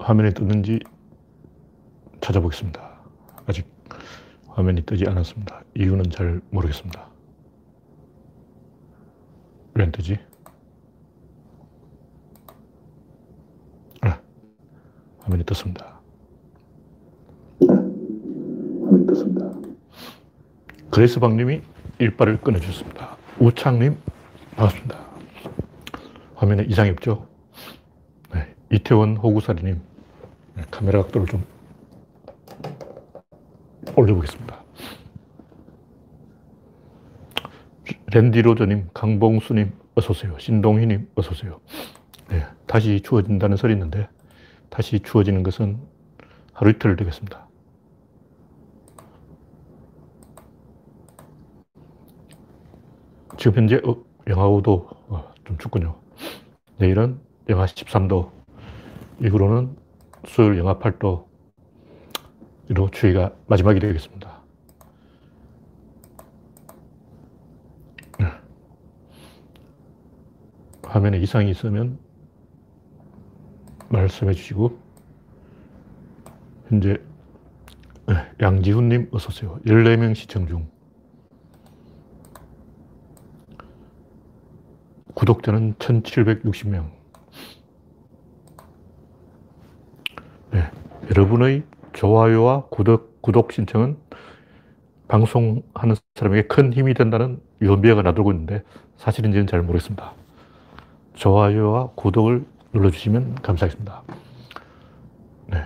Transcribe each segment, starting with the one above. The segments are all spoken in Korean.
화면이 뜨는지 찾아보겠습니다. 아직 화면이 뜨지 않았습니다. 이유는 잘 모르겠습니다. 왜 안 뜨지? 아, 화면이 떴습니다. 화면이 떴습니다. 그레스방님이 일발을 끊어주셨습니다. 우창님, 반갑습니다. 화면에 이상이 없죠? 네, 이태원 호구사리님, 네, 카메라 각도를 좀 올려보겠습니다. 랜디 로저님, 강봉수님, 어서오세요. 신동희님, 어서오세요. 네, 다시 추워진다는 설이 있는데, 다시 추워지는 것은 하루 이틀 되겠습니다. 지금 현재 어, 영하 5도, 어, 좀 춥군요. 내일은 영하 13도, 이후로는 수요일 영하 8도, 이로 추위가 마지막이 되겠습니다. 네. 화면에 이상이 있으면 말씀해 주시고, 현재 네, 양지훈님 어서오세요. 14명 시청 중. 구독자는 1760명. 네. 여러분의 좋아요와 구독, 구독 신청은 방송하는 사람에게 큰 힘이 된다는 유언비어가 나돌고 있는데 사실인지는 잘 모르겠습니다. 좋아요와 구독을 눌러주시면 감사하겠습니다. 네.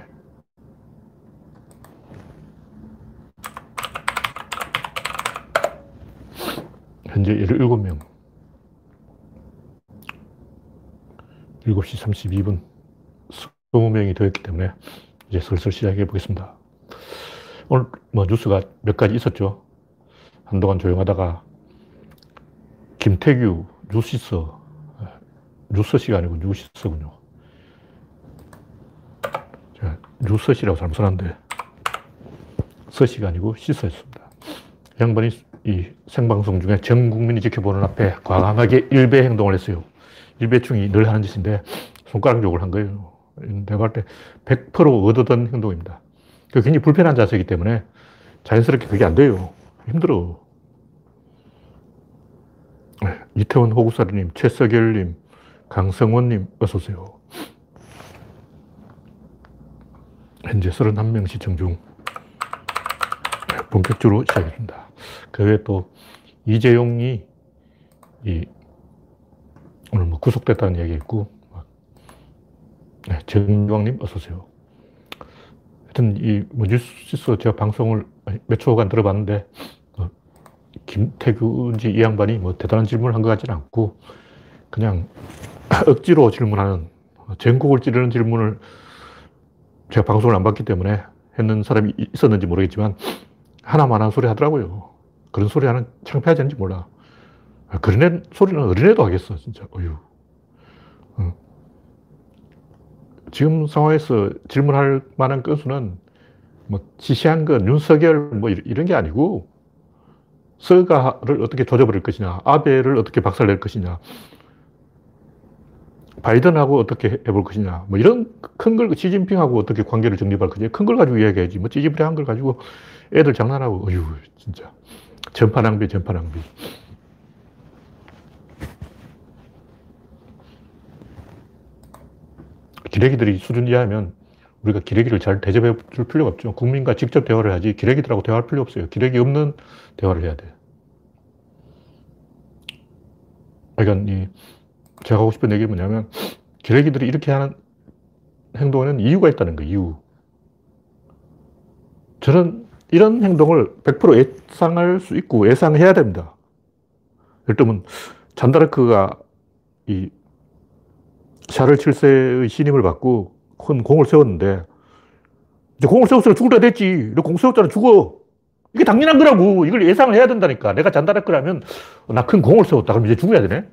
현재 17명. 7시 32분 20명이 되었기 때문에 이제 슬슬 시작해 보겠습니다. 오늘 뭐 뉴스가 몇 가지 있었죠. 한동안 조용하다가 김태규 뉴시서 뉴스시가 아니고 뉴시서군요. 제가 뉴스시라고 잘못 썼는데 서시가 아니고 시서였습니다. 양반이 이 생방송 중에 전 국민이 지켜보는 앞에 과감하게 일배 행동을 했어요. 일배충이 늘 하는 짓인데 손가락 욕을 한 거예요. 내가 볼 때 100% 얻어던 행동입니다. 그 굉장히 불편한 자세이기 때문에 자연스럽게 그게 안 돼요. 힘들어. 네, 이태원 호구사리님, 최석열님, 강성원님, 어서오세요. 현재 31명 시청 중. 네, 본격적으로 시작했습니다. 그 외에 또 이재용이 이 오늘 뭐 구속됐다는 얘기 있고, 네, 정광님 어서오세요. 하여튼 이 뭐뉴스 제가 방송을 몇 초간 들어봤는데, 어, 김태규인지 이 양반이 뭐 대단한 질문을 한 것 같지는 않고, 그냥 억지로 질문하는, 전국을 찌르는 질문을 제가 방송을 안 봤기 때문에 했는 사람이 있었는지 모르겠지만, 하나만 한 소리 하더라고요. 그런 소리 하는 창피하지 않은지 몰라. 아, 그런 애, 소리는 어린애도 하겠어, 진짜. 어휴. 어. 지금 상황에서 질문할 만한 건수는 뭐 지시한 건 윤석열 뭐 이런 게 아니고 서가를 어떻게 조져버릴 것이냐, 아베를 어떻게 박살낼 것이냐, 바이든하고 어떻게 해볼 것이냐, 뭐 이런 큰 걸, 시진핑하고 어떻게 관계를 정립할 것이냐, 큰 걸 가지고 이야기해야지. 뭐 찌질한 걸 가지고 애들 장난하고, 어휴, 진짜. 전파 낭비, 전파 낭비. 기레기들이 수준 이하면 우리가 기레기를 잘 대접해 줄 필요가 없죠. 국민과 직접 대화를 하지 기레기들하고 대화할 필요 없어요. 기레기 없는 대화를 해야 돼. 그러니까 이 제가 하고 싶은 얘기는 뭐냐면 기레기들이 이렇게 하는 행동에는 이유가 있다는 거예요. 이유. 저는 이런 행동을 100% 예상할 수 있고 예상해야 됩니다. 예를 들면 잔다르크가 이 샤를 7세의 신임을 받고 큰 공을 세웠는데 이제 공을 세웠으면 죽을 때 됐지. 너 공 세웠잖아. 죽어. 이게 당연한 거라고. 이걸 예상을 해야 된다니까. 내가 잔다르크라면 나 큰 공을 세웠다. 그럼 이제 죽어야 되네.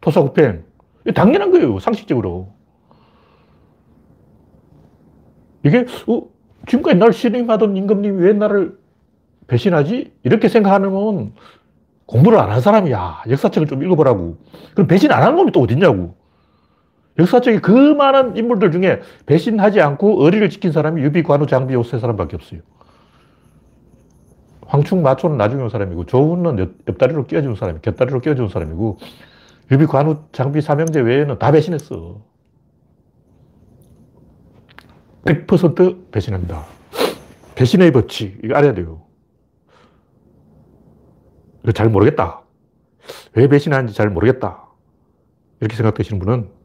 토사구팽. 이게 당연한 거예요. 상식적으로. 이게 어, 지금까지 날 신임하던 임금님이 왜 나를 배신하지? 이렇게 생각하면 공부를 안 한 사람이야. 역사책을 좀 읽어보라고. 그럼 배신 안 하는 놈이 또 어딨냐고. 역사적인 그 많은 인물들 중에 배신하지 않고 의리를 지킨 사람이 유비, 관우, 장비, 요 세 사람밖에 없어요. 황충, 마초는 나중에 온 사람이고, 조운은 옆, 옆다리로 끼워준 사람이, 곁다리로 끼워준 사람이고, 유비, 관우, 장비, 삼형제 외에는 다 배신했어. 100% 배신합니다. 배신의 법칙, 이거 알아야 돼요. 이거 잘 모르겠다. 왜 배신하는지 잘 모르겠다. 이렇게 생각되시는 분은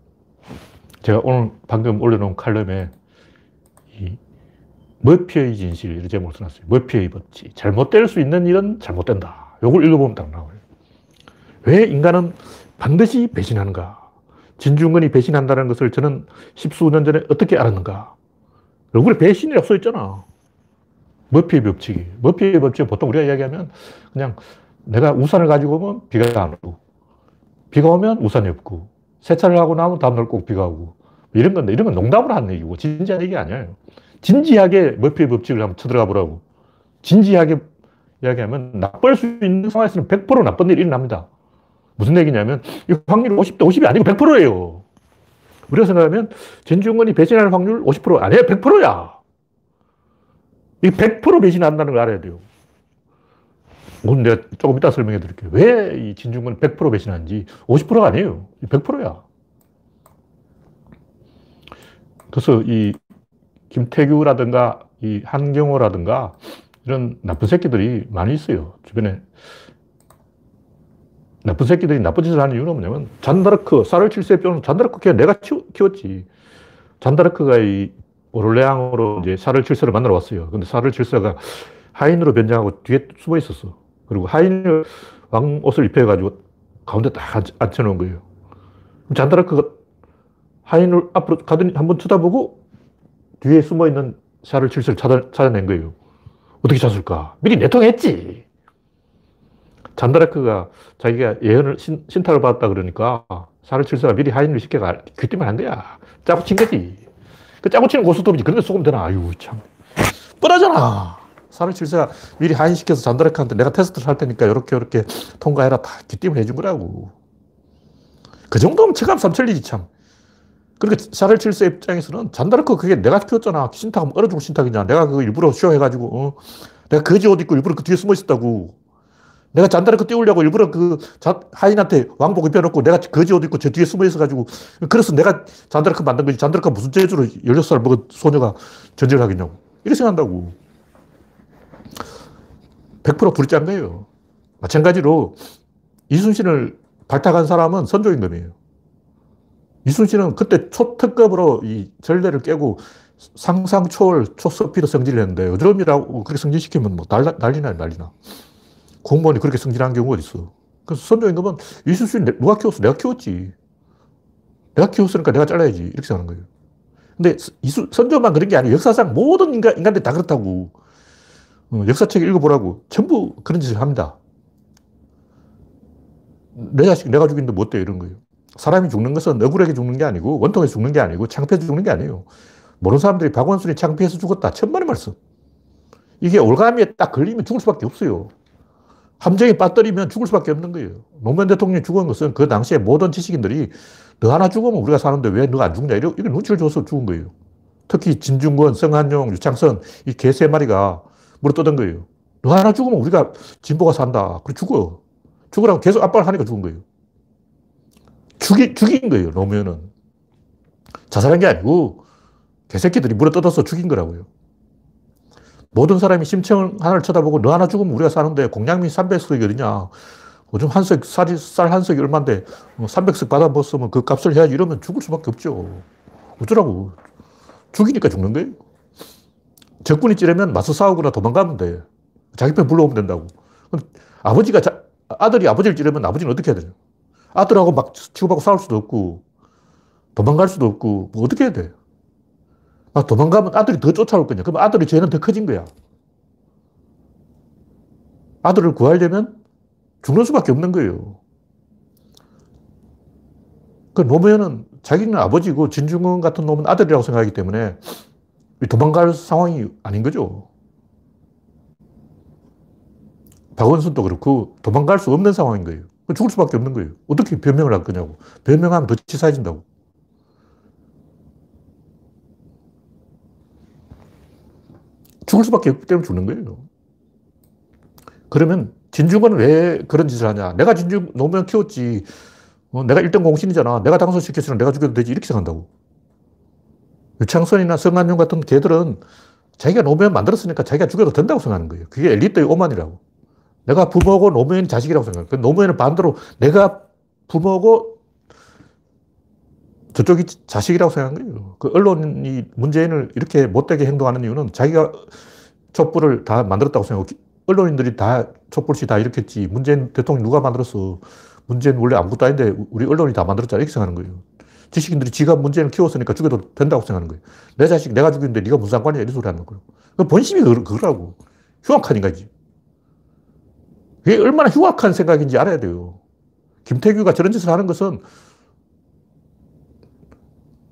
제가 오늘 방금 올려놓은 칼럼에 이 머피의 진실 이런 제목을 써놨어요. 머피의 법칙. 잘못될 수 있는 일은 잘못된다. 요걸 읽어보면 딱 나와요. 왜 인간은 반드시 배신하는가? 진중권이 배신한다는 것을 저는 십수년 전에 어떻게 알았는가? 얼굴에 배신이라고 써있잖아. 머피의 법칙이. 머피의 법칙은 보통 우리가 이야기하면 그냥 내가 우산을 가지고 오면 비가 안 오고, 비가 오면 우산이 없고, 세차를 하고 나면 다음날 꼭 비가 오고, 뭐 이런 건데, 이런 건 농담으로 하는 얘기고, 진지한 얘기 아니에요. 진지하게 머피의 법칙을 한번 쳐들어가 보라고. 진지하게 이야기하면 나쁠 수 있는 상황에서는 100% 나쁜 일이 일어납니다. 무슨 얘기냐면, 이 확률 50대 50이 아니고 100%예요. 우리가 생각하면 전중근이 배신할 확률 50% 아니에요. 100%야. 이 100% 배신한다는 걸 알아야 돼요. 오늘 내가 조금 이따 설명해 드릴게요. 왜 이 진중권 100% 배신하는지 50%가 아니에요. 100%야. 그래서 이 김태규라든가 이 한경호라든가 이런 나쁜 새끼들이 많이 있어요. 주변에. 나쁜 새끼들이 나쁜 짓을 하는 이유는 뭐냐면 잔다르크, 쌀을 칠세 뼈는 잔다르크 그냥 내가 키웠지. 잔다르크가 이 오를레앙으로 이제 쌀을 칠세를 만나러 왔어요. 근데 쌀을 칠세가 하인으로 변장하고 뒤에 숨어 있었어. 그리고 하인을 왕 옷을 입혀가지고 가운데 딱 앉혀놓은 거예요. 잔다르크가 하인을 앞으로 가더니 한번 쳐다보고 뒤에 숨어 있는 샤를 칠세를 찾아, 찾아 낸 거예요. 어떻게 찾을까? 미리 내통했지. 잔다르크가 자기가 예언을 신, 신탁을 받았다 그러니까 샤를 칠세가 미리 하인을 시켜가 귀띔을 한 거야. 짜고 친 거지. 그 짜고 치는 고스톱이지. 그런데 속으면 되나? 아유, 참. 뻔하잖아. 사를 칠세가 미리 하인 시켜서 잔다르크한테 내가 테스트를 할 테니까 이렇게 이렇게 통과해라 다 기침을 해준 거라고. 그 정도면 체감 삼천리지 참. 그러니까 샤를 칠세 입장에서는 잔다르크 그게 내가 키웠잖아. 신탁하면 얼어 죽을 신탁이냐. 내가 그거 일부러 쇼해가지고 어? 내가 거지 옷 입고 일부러 그 뒤에 숨어 있었다고. 내가 잔다르크 띄우려고 일부러 그 하인한테 왕복 입혀놓고 내가 거지 옷 입고 저 뒤에 숨어 있어가지고 그래서 내가 잔다르크 만든 거지. 잔다르크가 무슨 재주로 16살 먹은 소녀가 전쟁을 하겠냐고. 이렇게 생각한다고. 100% 불이 짠 거예요. 마찬가지로 이순신을 발탁한 사람은 선조임금이에요. 이순신은 그때 초특급으로 이 전례를 깨고 상상 초월 초스피드 성질을 했는데 요즘이라고 그렇게 성질시키면 뭐 난리, 난리나 난리나. 공무원이 그렇게 성질한 경우가 있어. 그래서 선조임금은 이순신 누가 키웠어? 내가 키웠지. 내가 키웠으니까 내가 잘라야지. 이렇게 생각하는 거예요. 근데 이수, 선조만 그런 게 아니고 역사상 모든 인간, 인간들이 다 그렇다고. 어, 역사책 읽어보라고. 전부 그런 짓을 합니다. 내 자식 내가 죽인데 뭐 어때? 이런 거예요. 사람이 죽는 것은 억울하게 죽는 게 아니고, 원통해서 죽는 게 아니고, 창피해서 죽는 게 아니에요. 모르는 사람들이 박원순이 창피해서 죽었다. 천만의 말씀. 이게 올가미에 딱 걸리면 죽을 수밖에 없어요. 함정에 빠뜨리면 죽을 수밖에 없는 거예요. 노무현 대통령이 죽은 것은 그 당시에 모든 지식인들이 너 하나 죽으면 우리가 사는데 왜너안 죽냐. 이렇게 눈치를 줘서 죽은 거예요. 특히 진중권, 성한용, 유창선 이 개 세 마리가 물어 뜯은 거예요. 너 하나 죽으면 우리가 진보가 산다. 그래 죽어. 죽으라고 계속 압박을 하니까 죽은 거예요. 죽이, 죽인 거예요, 노무현은. 자살한 게 아니고 개새끼들이 물어 뜯어서 죽인 거라고요. 모든 사람이 심청 하나를 쳐다보고 너 하나 죽으면 우리가 사는데 공양미 300석이 어디냐. 요즘 한 석, 쌀한 석이 얼만데 300석 받아먹었으면 그 값을 해야지 이러면 죽을 수밖에 없죠. 어쩌라고. 죽이니까 죽는 거예요. 적군이 찌르면 맞서 싸우거나 도망가면 돼. 자기 편 불러오면 된다고. 아버지가, 자, 아들이 아버지를 찌르면 아버지는 어떻게 해야 되냐. 아들하고 막 치고받고 싸울 수도 없고, 도망갈 수도 없고, 뭐 어떻게 해야 돼? 막 도망가면 아들이 더 쫓아올 거냐. 그럼 아들의 죄는 더 커진 거야. 아들을 구하려면 죽는 수밖에 없는 거예요. 그 노무현은 자기는 아버지고 진중권 같은 놈은 아들이라고 생각하기 때문에 도망갈 상황이 아닌 거죠. 박원순도 그렇고 도망갈 수 없는 상황인 거예요. 죽을 수밖에 없는 거예요. 어떻게 변명을 할 거냐고. 변명하면 더 치사해진다고. 죽을 수밖에 없기 때문에 죽는 거예요. 그러면 진중은 왜 그런 짓을 하냐? 내가 진중 노무현 키웠지. 어, 내가 1등 공신이잖아. 내가 당선시켰으면 내가 죽여도 되지. 이렇게 생각한다고. 유창선이나 성한용 같은 개들은 자기가 노무현 만들었으니까 자기가 죽여도 된다고 생각하는 거예요. 그게 엘리트의 오만이라고. 내가 부모고 노무현 자식이라고 생각해요. 그 노무현은 반대로 내가 부모고 저쪽이 자식이라고 생각한 거예요. 그 언론이 문재인을 이렇게 못되게 행동하는 이유는 자기가 촛불을 다 만들었다고 생각하고 언론인들이 다 촛불시 다 일으켰지. 문재인 대통령 누가 만들었어. 문재인 원래 아무것도 아닌데 우리 언론이 다 만들었잖아. 이렇게 생각하는 거예요. 지식인들이 지가 문재인을 키웠으니까 죽여도 된다고 생각하는 거예요. 내 자식 내가 죽였는데 네가 무슨 상관이야. 이런 소리 하는 거예요. 그 본심이 그거라고. 흉악한 인간이지. 그게 얼마나 흉악한 생각인지 알아야 돼요. 김태규가 저런 짓을 하는 것은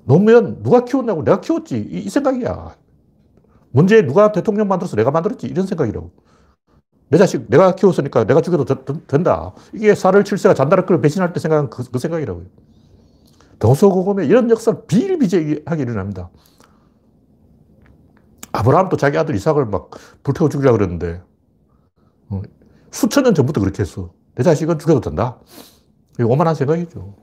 노무현 누가 키웠냐고 내가 키웠지. 이, 이 생각이야. 문제 누가 대통령 만들어서 내가 만들었지. 이런 생각이라고. 내 자식 내가 키웠으니까 내가 죽여도 되, 된다. 이게 살을 칠세가 잔다락을 배신할 때 생각한 그, 그 생각이라고요. 동서고금에 이런 역사를 비일비재하게 일어납니다. 아브라함도 자기 아들 이삭을 막 불태워 죽이려고 그랬는데 어, 수천 년 전부터 그렇게 했어. 내 자식은 죽여도 된다. 오만한 생각이죠.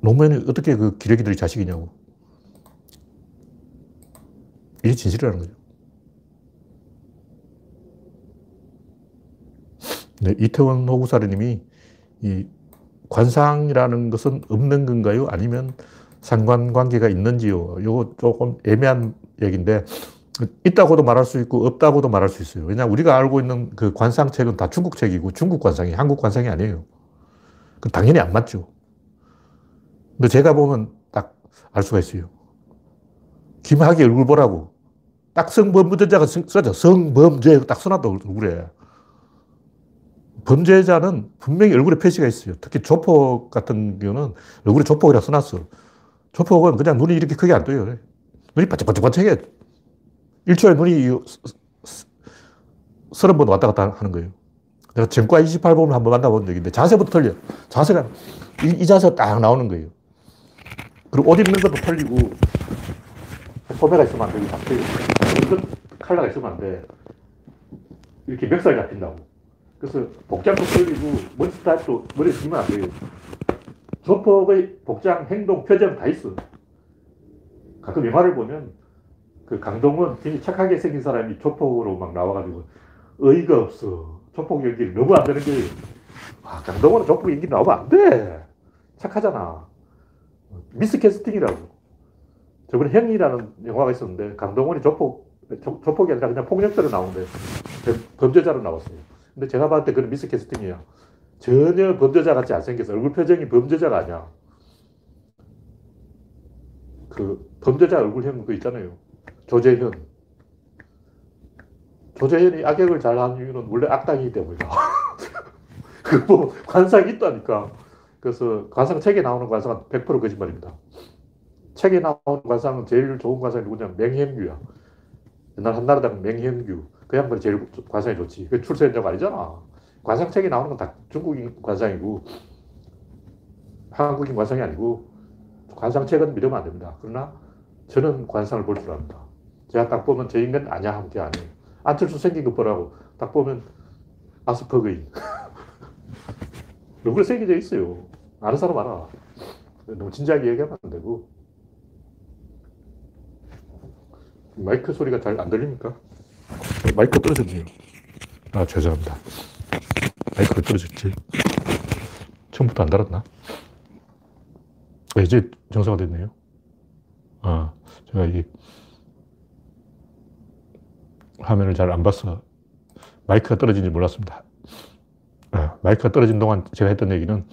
노무현이 어떻게 그 기레기들이 자식이냐고. 이게 진실이라는 거죠. 네, 이태원 호구사리님이 이 관상이라는 것은 없는 건가요? 아니면 상관관계가 있는지요? 이거 조금 애매한 얘기인데 있다고도 말할 수 있고 없다고도 말할 수 있어요. 왜냐 우리가 알고 있는 그 관상책은 다 중국 책이고 중국 관상이 한국 관상이 아니에요. 그 당연히 안 맞죠. 근데 제가 보면 딱 알 수가 있어요. 김학의 얼굴 보라고. 딱 성범죄자가 써져. 성범죄 딱 써놨다 얼굴에. 범죄자는 분명히 얼굴에 표시가 있어요. 특히 조폭 같은 경우는 얼굴에 조폭이라 써놨어. 조폭은 그냥 눈이 이렇게 크게 안 떠요. 눈이 반짝반짝반짝해. 일초에 눈이 서른 번 왔다 갔다 하는 거예요. 내가 전과 28번을 한번 만나본 있는데 자세부터 틀려. 자세가, 이, 이 자세가 딱 나오는 거예요. 그리고 옷 입는 것도 틀리고, 소매가 있으면 안 되고, 은근 칼라가 있으면 안 돼. 이렇게 멱살 잡힌다고. 그래서 복장도 틀리고, 머리 스타일도 머리에 쓰면 안 돼요. 조폭의 복장, 행동, 표정 다 있어. 가끔 영화를 보면 그 강동원 굉장히 착하게 생긴 사람이 조폭으로 막 나와가지고 의의가 없어. 조폭 연기를 너무 안 되는 게 아, 강동원은 조폭 연기 나오면 안 돼. 착하잖아. 미스 캐스팅이라고. 저번에 형이라는 영화가 있었는데 강동원이 조폭, 조, 조폭이 아니라 그냥 폭력자로 나오는데 범죄자로 나왔어요. 근데 제가 봤을 때 그건 미스 캐스팅이야. 전혀 범죄자 같이 안 생겼어. 얼굴 표정이 범죄자가 아니야. 그 범죄자 얼굴형 그 있잖아요. 조재현. 조재현이 악역을 잘하는 이유는 원래 악당이기 때문이다. 그뭐 관상이 있다니까. 그래서 관상 책에 나오는 관상은 100% 거짓말입니다. 책에 나오는 관상은 제일 좋은 관상이 누구냐면 맹현규야. 옛날 한나라당 맹현규. 그 양반이 제일 관상이 좋지. 그 출세현자가 아니잖아. 관상책에 나오는 건 다 중국인 관상이고 한국인 관상이 아니고 관상책은 믿으면 안 됩니다. 그러나 저는 관상을 볼 줄 압니다. 제가 딱 보면 저 인간 아니야 하면 게 아니에요. 안철수 생긴 거 보라고. 딱 보면 아스퍼거인. 얼굴에 새겨져 있어요. 아는 사람 알아. 너무 진지하게 얘기하면 안 되고. 마이크 소리가 잘 안 들립니까? 마이크 떨어졌네요. 아, 죄송합니다. 마이크가 떨어졌지. 처음부터 안 달았나? 아, 이제 정상화 됐네요. 아, 제가 이 화면을 잘안 봐서 마이크가 떨어진지 몰랐습니다. 아, 마이크가 떨어진 동안 제가 했던 얘기는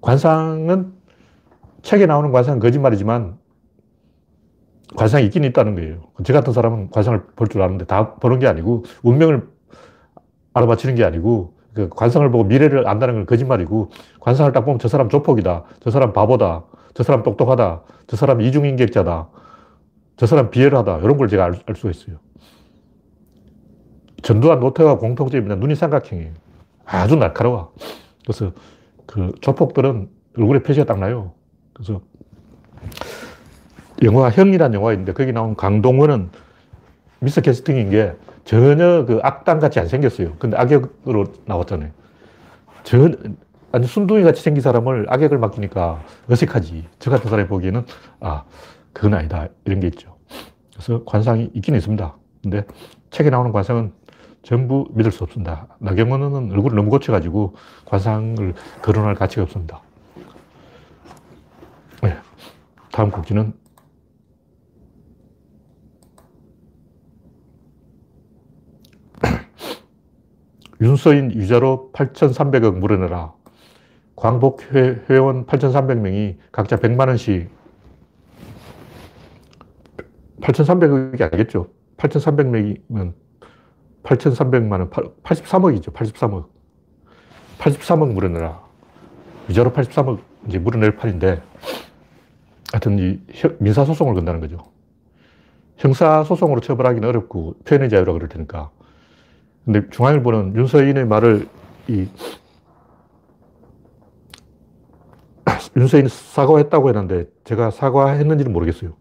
관상은 책에 나오는 관상은 거짓말이지만 관상이 있긴 있다는 거예요. 저 같은 사람은 관상을 볼 줄 아는데 다 보는 게 아니고 운명을 알아맞히는 게 아니고 그 관상을 보고 미래를 안다는 건 거짓말이고 관상을 딱 보면 저 사람 조폭이다. 저 사람 바보다. 저 사람 똑똑하다. 저 사람 이중인격자다. 저 사람 비열하다. 이런 걸 제가 알, 알 수가 있어요. 전두환 노태와 공통점이 눈이 삼각형이에요. 아주 날카로워. 그래서 그 조폭들은 얼굴에 표시가 딱 나요. 그래서 영화 형이라는 영화 있는데 거기 나온 강동원은 미스 캐스팅인 게 전혀 그 악당 같이 안 생겼어요. 근데 악역으로 나왔잖아요. 전, 아니 순둥이 같이 생긴 사람을 악역을 맡기니까 어색하지. 저 같은 사람이 보기에는 아, 그건 아니다. 이런 게 있죠. 그래서 관상이 있긴 있습니다. 근데 책에 나오는 관상은 전부 믿을 수 없습니다. 나경원은 얼굴을 너무 고쳐가지고 관상을 거론할 가치가 없습니다. 네. 다음 곡지는 윤서인 유자로 8,300억 물어내라. 광복 회원 8,300명이 각자 100만 원씩 8,300억이 아니겠죠. 8,300명이면 8,300만 원, 83억이죠. 83억. 83억 물어내라. 유자로 83억 이제 물어낼 판인데, 하여튼 이 민사소송을 건다는 거죠. 형사소송으로 처벌하기는 어렵고 표현의 자유라 그럴 테니까. 근데 중앙일보는 윤서인의 말을 이 윤서인이 사과했다고 했는데 제가 사과했는지는 모르겠어요.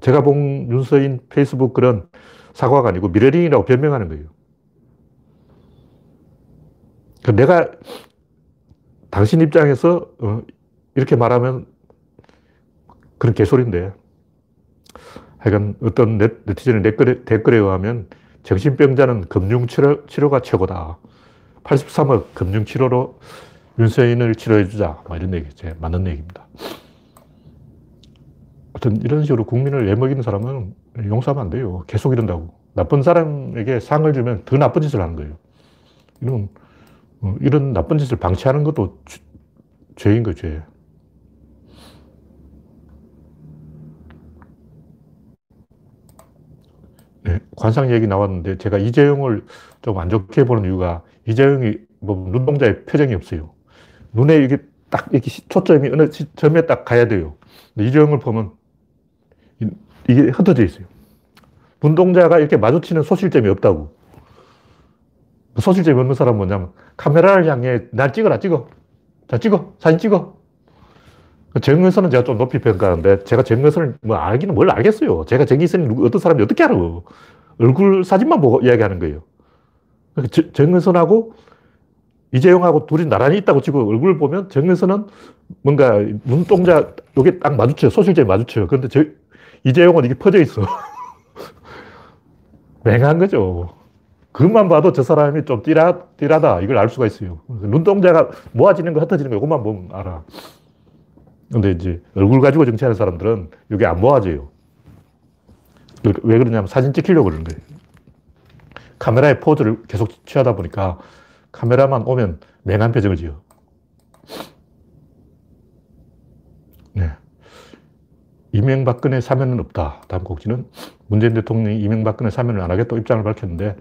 제가 본 윤서인 페이스북 글은 사과가 아니고 미러링이라고 변명하는 거예요. 그 내가 당신 입장에서 어, 이렇게 말하면 그런 개소리인데 하여간 어떤 네티즌의 댓글에, 댓글에 의하면 정신병자는 금융치료, 치료가 최고다. 83억 금융치료로 윤세인을 치료해주자. 뭐 이런 얘기, 제 맞는 얘기입니다. 하여튼 이런 식으로 국민을 애먹이는 사람은 용서하면 안 돼요. 계속 이런다고. 나쁜 사람에게 상을 주면 더 나쁜 짓을 하는 거예요. 이런, 어, 이런 나쁜 짓을 방치하는 것도 죄인 거죠, 죄. 네, 관상 얘기 나왔는데 제가 이재용을 좀 안 좋게 보는 이유가 이재용이 뭐 눈동자에 표정이 없어요. 눈에 이게 딱 이렇게 초점이 어느 점에 딱 가야 돼요. 이재용을 보면 이게 흩어져 있어요. 눈동자가 이렇게 마주치는 소실점이 없다고. 소실점이 없는 사람은 뭐냐면 카메라를 향해 날 찍어라 찍어. 자 찍어. 사진 찍어. 정은선은 제가 좀 높이 평가하는데 제가 정은선을 뭐 알기는 뭘 알겠어요. 제가 정은선이 어떤 사람이 어떻게 알아. 얼굴 사진만 보고 이야기하는 거예요. 정은선하고 이재용하고 둘이 나란히 있다고 치고 얼굴을 보면 정은선은 뭔가 눈동자 요게 딱 마주쳐요. 소실점이 마주쳐요. 그런데 저, 이재용은 이게 퍼져 있어. 맹한 거죠. 그것만 봐도 저 사람이 좀 띠라, 띠라다. 이걸 알 수가 있어요. 눈동자가 모아지는 거, 흩어지는 거, 이것만 보면 알아. 근데 이제 얼굴 가지고 정치하는 사람들은 이게 안 모아져요. 왜 그러냐면 사진 찍히려고 그러는 거예요. 카메라의 포즈를 계속 취하다 보니까 카메라만 오면 맹한 표정을 지어. 네. 이명박근혜 사면은 없다. 다음 곡지는 문재인 대통령이 이명박근혜 사면을 안 하겠다고 입장을 밝혔는데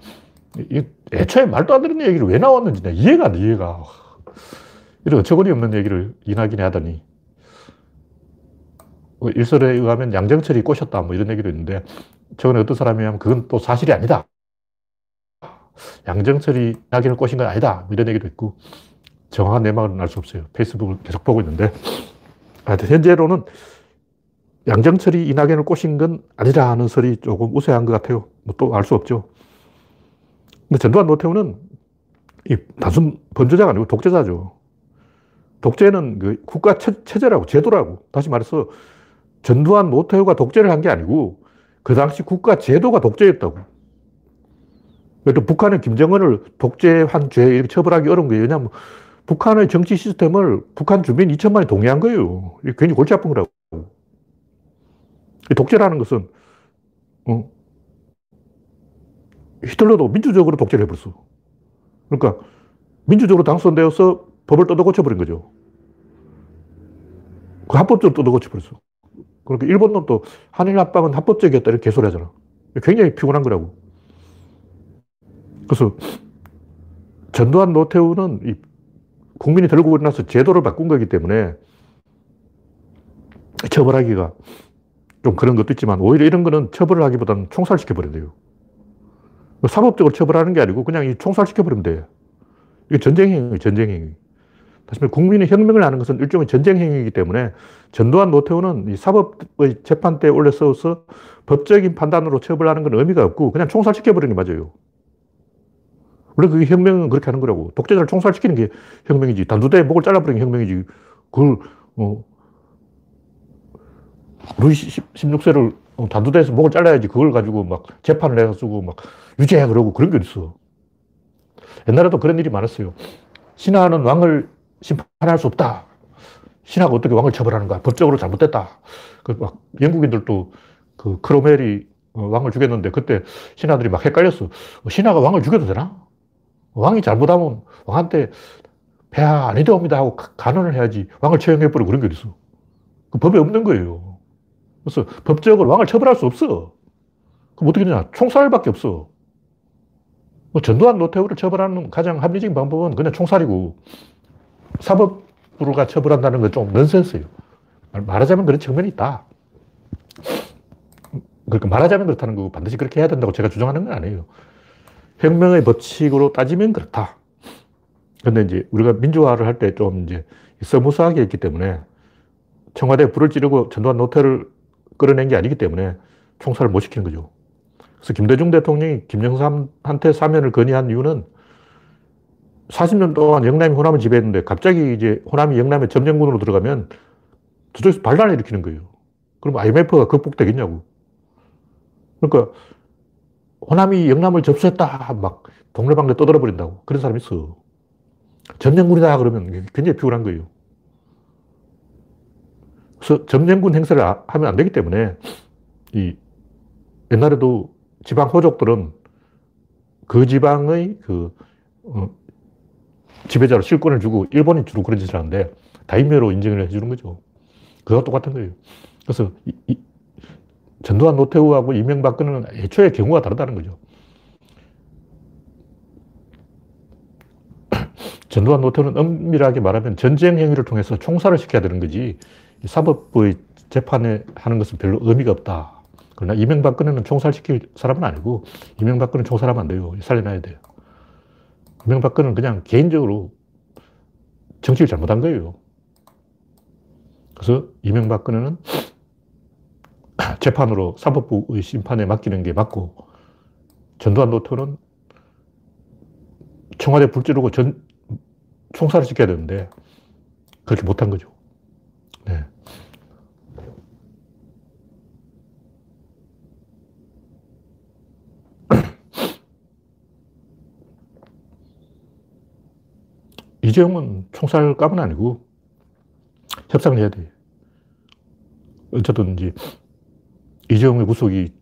이 애초에 말도 안 되는 얘기를 왜 나왔는지 이해가 안 돼, 이해가. 이런 어처구니 없는 얘기를 이낙연이 하더니 뭐 일설에 의하면 양정철이 꼬셨다 뭐 이런 얘기도 있는데 최근에 어떤 사람이 하면 그건 또 사실이 아니다. 양정철이 낙인을 꼬신 건 아니다. 뭐 이런 얘기도 있고 정확한 내막은 알 수 없어요. 페이스북을 계속 보고 있는데 현재로는 양정철이 이낙연을 꼬신 건 아니라 하는 설이 조금 우세한 것 같아요. 뭐 또 알 수 없죠. 근데 전두환 노태우는 이 단순 번조자가 아니고 독재자죠. 독재는 그 국가 체제라고, 제도라고. 다시 말해서 전두환 노태우가 독재를 한 게 아니고 그 당시 국가 제도가 독재였다고. 그래도 북한의 김정은을 독재한 죄 이렇게 처벌하기 어려운 거예요. 왜냐하면 북한의 정치 시스템을 북한 주민 2천만이 동의한 거예요. 괜히 골치 아픈 거라고. 독재라는 것은, 어, 히틀러도 민주적으로 독재를 해버렸어. 그러니까 민주적으로 당선되어서 법을 뜯어 고쳐버린 거죠. 그 합법적으로 뜯어 고쳐버렸어. 그러니까 일본은 또 한일 합방은 합법적이었다 이렇게 개소리 하잖아. 굉장히 피곤한 거라고. 그래서 전두환 노태우는 이 국민이 들고 일어나서 제도를 바꾼 거기 때문에 처벌하기가 좀 그런 것도 있지만 오히려 이런 거는 처벌을 하기보다는 총살시켜버려야 돼요. 사법적으로 처벌하는 게 아니고 그냥 이 총살시켜버리면 돼. 이게 전쟁행위, 전쟁행위. 그렇지만 국민의 혁명을 하는 것은 일종의 전쟁 행위이기 때문에 전두환 노태우는 이 사법의 재판대에 올려서서 법적인 판단으로 처벌하는 건 의미가 없고 그냥 총살시켜버리는 게 맞아요. 원래 그게 혁명은 그렇게 하는 거라고. 독재자를 총살시키는 게 혁명이지. 단두대에 목을 잘라버리는 게 혁명이지. 그걸, 어, 루이 16세를 단두대에서 목을 잘라야지 그걸 가지고 막 재판을 해가지고 막 유죄야 그러고 그런 게 어딨어. 옛날에도 그런 일이 많았어요. 신하는 왕을 심판할 수 없다. 신하가 어떻게 왕을 처벌하는가? 법적으로 잘못됐다. 그 막 영국인들도 그 크로멜이 어, 왕을 죽였는데 그때 신하들이 막 헷갈렸어. 신하가 왕을 죽여도 되나? 왕이 잘못하면 왕한테 폐하 아니되옵니다 하고 간언을 해야지 왕을 처형해버리고 그런 게 어딨어. 그 법에 없는 거예요. 그래서 법적으로 왕을 처벌할 수 없어. 그럼 어떻게 되냐? 총살밖에 없어. 뭐 전두환 노태우를 처벌하는 가장 합리적인 방법은 그냥 총살이고 사법부가 처벌한다는 건 좀 넌센스예요. 말하자면 그런 측면이 있다. 그러니까 말하자면 그렇다는 거고 반드시 그렇게 해야 된다고 제가 주장하는 건 아니에요. 혁명의 법칙으로 따지면 그렇다. 근데 이제 우리가 민주화를 할 때 좀 이제 서무스하게 했기 때문에 청와대에 불을 찌르고 전두환 노태를 끌어낸 게 아니기 때문에 총살을 못 시키는 거죠. 그래서 김대중 대통령이 김영삼한테 사면을 건의한 이유는 40년 동안 영남이 호남을 지배했는데 갑자기 이제 호남이 영남의 점령군으로 들어가면 저쪽에서 반란을 일으키는 거예요. 그럼 IMF가 극복되겠냐고. 그러니까 호남이 영남을 접수했다. 막 동네방네 떠들어 버린다고. 그런 사람이 있어. 점령군이다 그러면 굉장히 피곤한 거예요. 그래서 점령군 행사를 아, 하면 안 되기 때문에 이 옛날에도 지방 호족들은 그 지방의 그 어, 지배자로 실권을 주고 일본이 주로 그런 짓을 하는데 다임묘로 인정을 해주는 거죠. 그거 똑같은 거예요. 그래서 이, 이, 전두환 노태우하고 이명박근혜는 애초에 경우가 다르다는 거죠. 전두환 노태우는 엄밀하게 말하면 전쟁 행위를 통해서 총살을 시켜야 되는 거지 사법부의 재판에 하는 것은 별로 의미가 없다. 그러나 이명박근혜는 총살시킬 사람은 아니고 이명박근혜는 총살하면 안 돼요. 살려놔야 돼요. 이명박근혜는 그냥 개인적으로 정치를 잘못한 거예요. 그래서 이명박근혜는 재판으로 사법부의 심판에 맡기는 게 맞고 전두환 노태우는 청와대 불지르고 전, 총살을 시켜야 되는데 그렇게 못한 거죠. 네. 이재용은 총살감은 아니고 협상을 해야 돼. 어쨌든 이제 이재용의 구속이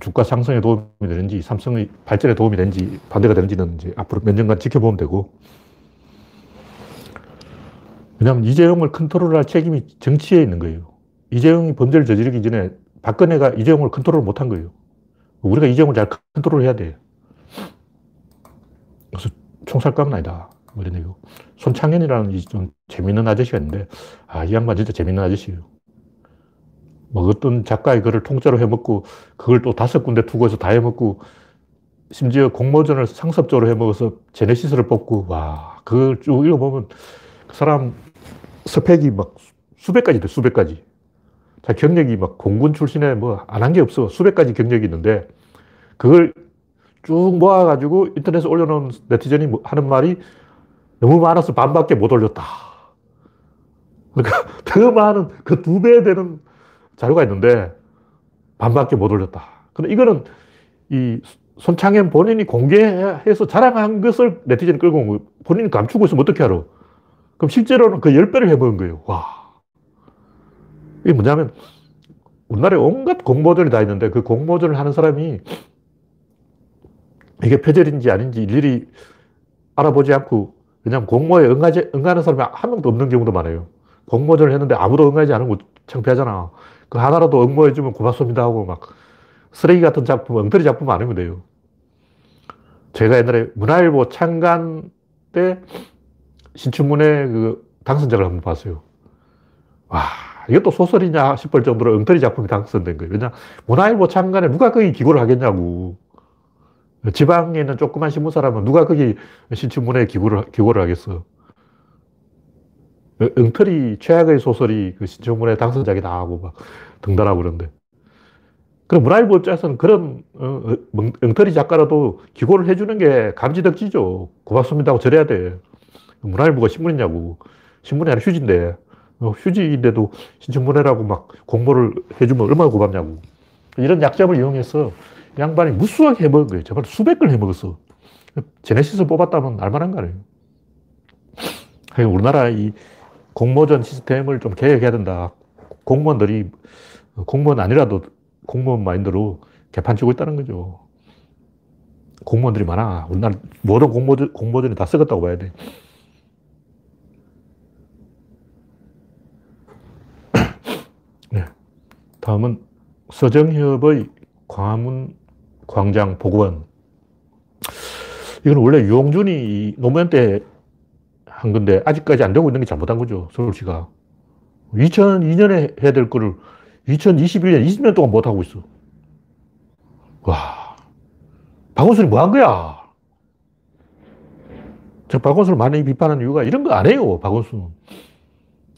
주, 가 상승에 도움이 되는지 삼성의 발전에 도움이 되는지 반대가 되는지는 이제 앞으로 몇 년간 지켜보면 되고 왜냐하면 이재용을 컨트롤할 책임이 정치에 있는 거예요. 이재용이 범죄를 저지르기 전에 박근혜가 이재용을 컨트롤 못한 거예요. 우리가 이재용을 잘 컨트롤 해야 돼. 그래서 총살감은 아니다. 뭐 이런 얘기고. 손창현이라는 좀 재밌는 아저씨가 있는데, 아, 이 양반 진짜 재밌는 아저씨예요. 뭐 어떤 작가의 글을 통째로 해먹고, 그걸 또 다섯 군데 투고해서 다 해먹고, 심지어 공모전을 상습적으로 해먹어서 제네시스를 뽑고, 와, 그걸 쭉 읽어보면 그 사람 스펙이 막 수백 가지 돼, 수백 가지. 자, 경력이 막 공군 출신에 뭐 안 한 게 없어. 수백 가지 경력이 있는데, 그걸 쭉 모아가지고 인터넷에 올려놓은 네티즌이 뭐 하는 말이 너무 많아서 반밖에 못 올렸다. 그러니까 더 많은 그 두 배 되는 자료가 있는데 반밖에 못 올렸다. 근데 이거는 이 손창현 본인이 공개해서 자랑한 것을 네티즌이 끌고 온 거예요. 본인이 감추고 있으면 어떻게 알아? 그럼 실제로는 그 10배를 해먹은 거예요. 와. 이게 뭐냐면, 우리나라에 온갖 공모전이 다 있는데 그 공모전을 하는 사람이 이게 표절인지 아닌지 일일이 알아보지 않고 그냥 공모에 응하지, 응하는 사람이 한 명도 없는 경우도 많아요. 공모전을 했는데 아무도 응하지 않은 거 창피하잖아. 그 하나라도 응모해주면 고맙습니다 하고 막 쓰레기 같은 작품, 엉터리 작품 아니면 돼요. 제가 옛날에 문화일보 창간 때 신춘문예 그 당선작을 한번 봤어요. 와, 이것도 소설이냐 싶을 정도로 엉터리 작품이 당선된 거예요. 왜냐, 문화일보 창간에 누가 거기 기고를 하겠냐고. 지방에 있는 조그만 신문사라면 누가 거기 신춘문예에 기고를, 기고를 하겠어. 엉터리 최악의 소설이 그 신청문회 당선자기 당하고 막 등단하고 그러는데. 그럼 문화일보 입장에서는 그런 어, 어 엉터리 작가라도 기고를 해주는 게 감지덕지죠. 고맙습니다 하고 절해야 돼. 문화일보가 신문이냐고. 신문이 아니라 휴지인데. 어, 휴지인데도 신청문회라고 막 공모를 해주면 얼마나 고맙냐고. 이런 약점을 이용해서 양반이 무수하게 해먹은 거예요. 정말 수백 걸 해먹었어. 제네시스 뽑았다면 알만한 거 아니에요. 우리나라 이 공모전 시스템을 좀 개혁해야 된다. 공무원들이 공무원 아니라도 공무원 마인드로 개판 치고 있다는 거죠. 공무원들이 많아. 우리나라 모든 공모전, 공모전이 다 썩었다고 봐야 돼. 네. 다음은 서정협의 광화문 광장 복원. 이건 원래 유홍준이 노무현 때 한 건데 아직까지 안 되고 있는 게 잘못한 거죠. 서울시가. 2002년에 해야 될 거를 2021년, 20년 동안 못 하고 있어. 와. 박원순이 뭐 한 거야? 저 박원순을 많이 비판하는 이유가 이런 거 안 해요, 박원순.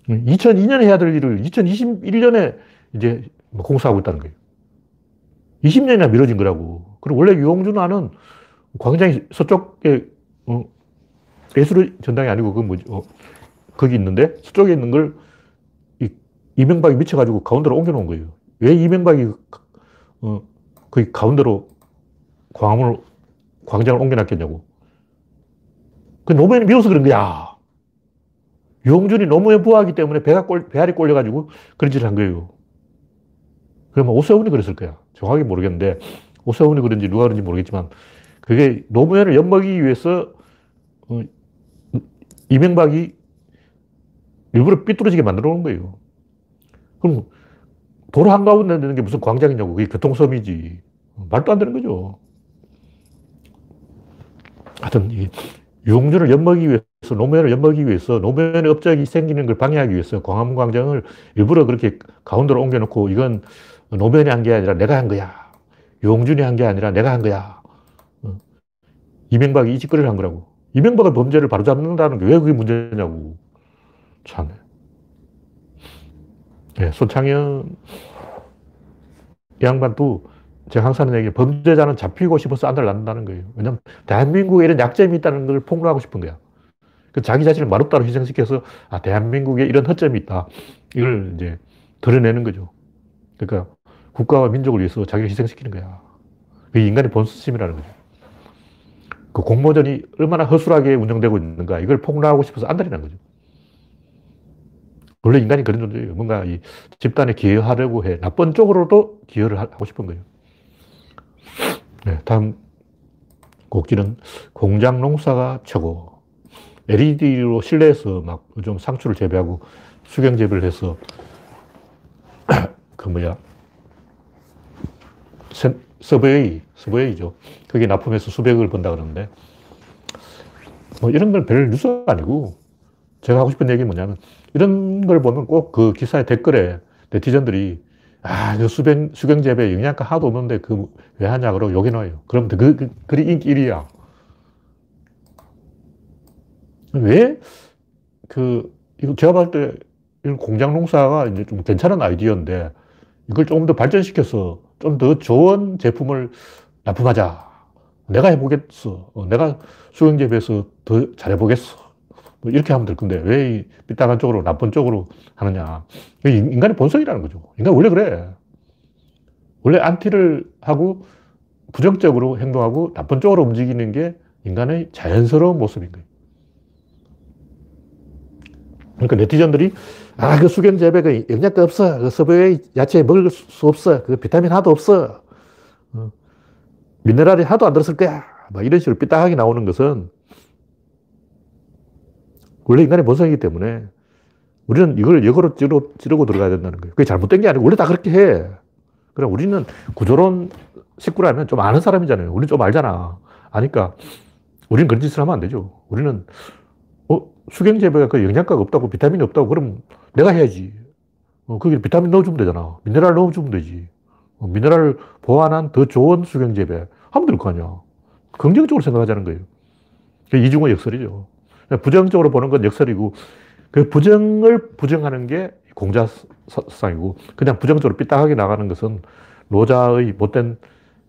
2002년에 해야 될 일을 2021년에 이제 뭐 공사하고 있다는 거예요. 20년이나 미뤄진 거라고. 그리고 원래 유홍준 화는 광장이 서쪽에, 어, 예술의 전당이 아니고 그 뭐지, 어, 거기 있는데 서쪽에 있는 걸 이, 이명박이 미쳐가지고 가운데로 옮겨놓은 거예요. 왜 이명박이 어, 거기 가운데로 광화문을, 광장을 옮겨놨겠냐고. 그 노무현이 미워서 그런 거야. 유홍준이 노무현 부하기 때문에 배가 꼴, 배알이 꼴려가지고 그런 짓을 한 거예요. 그러면 오세훈이 그랬을 거야. 정확히 모르겠는데, 오세훈이 그런지 누가 그런지 모르겠지만, 그게 노무현을 엿먹이기 위해서, 어, 이명박이 일부러 삐뚤어지게 만들어 놓은 거예요. 그럼 도로 한가운데 있는 게 무슨 광장이냐고. 그게 교통섬이지. 말도 안 되는 거죠. 하여튼, 이 유홍준을 엿먹이기 위해서, 노무현을 엿먹이기 위해서, 노무현의 업적이 생기는 걸 방해하기 위해서 광화문 광장을 일부러 그렇게 가운데로 옮겨놓고 이건 노무현이 한 게 아니라 내가 한 거야. 유홍준이 한 게 아니라 내가 한 거야. 어. 이명박이 이 짓거리를 한 거라고. 이명박의 범죄를 바로잡는다는 게 왜 그게 문제냐고. 참. 네, 손창현 양반 도 제가 항상 하는 얘기 범죄자는 잡히고 싶어서 안달 낳는다는 거예요. 왜냐면 대한민국에 이런 약점이 있다는 걸 폭로하고 싶은 거야. 그 자기 자신을 마룻다로 희생시켜서 아, 대한민국에 이런 허점이 있다. 이걸 이제 드러내는 거죠. 그러니까 국가와 민족을 위해서 자기를 희생시키는 거야. 그게 인간의 본심이라는 거죠. 그 공모전이 얼마나 허술하게 운영되고 있는가, 이걸 폭로하고 싶어서 안달이 난 거죠. 원래 인간이 그런 존재예요. 뭔가 이 집단에 기여하려고 해. 나쁜 쪽으로도 기여를 하고 싶은 거예요. 네, 다음 곡지는 공장 농사가 최고. LED로 실내에서 막 요즘 상추를 재배하고 수경 재배를 해서 그 뭐야 서베이, 서베이죠. 그게 납품해서 수백을 번다 그러는데, 뭐 이런 건 별 뉴스가 아니고, 제가 하고 싶은 얘기는 뭐냐면, 이런 걸 보면 꼭 그 기사의 댓글에 네티즌들이, 아, 그 수경, 수경재배 영양가 하나도 없는데 그 왜 하냐, 그러고 욕이 나요. 그럼 그, 그, 글이 인기 1위야. 왜, 그, 이거 제가 봤을 때, 이런 공장 농사가 이제 좀 괜찮은 아이디어인데, 이걸 조금 더 발전시켜서 좀 더 좋은 제품을 납품하자. 내가 해보겠어. 어, 내가 수경재배에서 더 잘해보겠어. 뭐 이렇게 하면 될 건데 왜 삐딱한 쪽으로 나쁜 쪽으로 하느냐. 인간의 본성이라는 거죠. 인간 원래 그래. 원래 안티를 하고 부정적으로 행동하고 나쁜 쪽으로 움직이는 게 인간의 자연스러운 모습인 거예요. 그러니까 네티즌들이 아, 그 수경 재배 그 영양가 없어. 그 서브웨이 야채 먹을 수 없어. 그 비타민 하나도 없어. 어. 미네랄이 하나도 안 들었을 거야. 막 이런 식으로 삐딱하게 나오는 것은 원래 인간의 본성이기 때문에 우리는 이걸 역으로 찌르고, 찌르고 들어가야 된다는 거예요. 그게 잘못된 게 아니고 원래 다 그렇게 해. 그럼 우리는 구조론 식구라면 좀 아는 사람이잖아요. 우리는 좀 알잖아. 아니까 우리는 그런 짓을 하면 안 되죠. 우리는 어, 수경재배가 그 영양가가 없다고 비타민이 없다고 그럼 내가 해야지. 어, 거기 비타민 넣어주면 되잖아. 미네랄 넣어주면 되지. 어, 미네랄을 보완한 더 좋은 수경재배 하면 될 거 아니야. 긍정적으로 생각하자는 거예요. 이중의 역설이죠. 부정적으로 보는 건 역설이고 그 부정을 부정하는 게 공자상이고 그냥 부정적으로 삐딱하게 나가는 것은 노자의 못된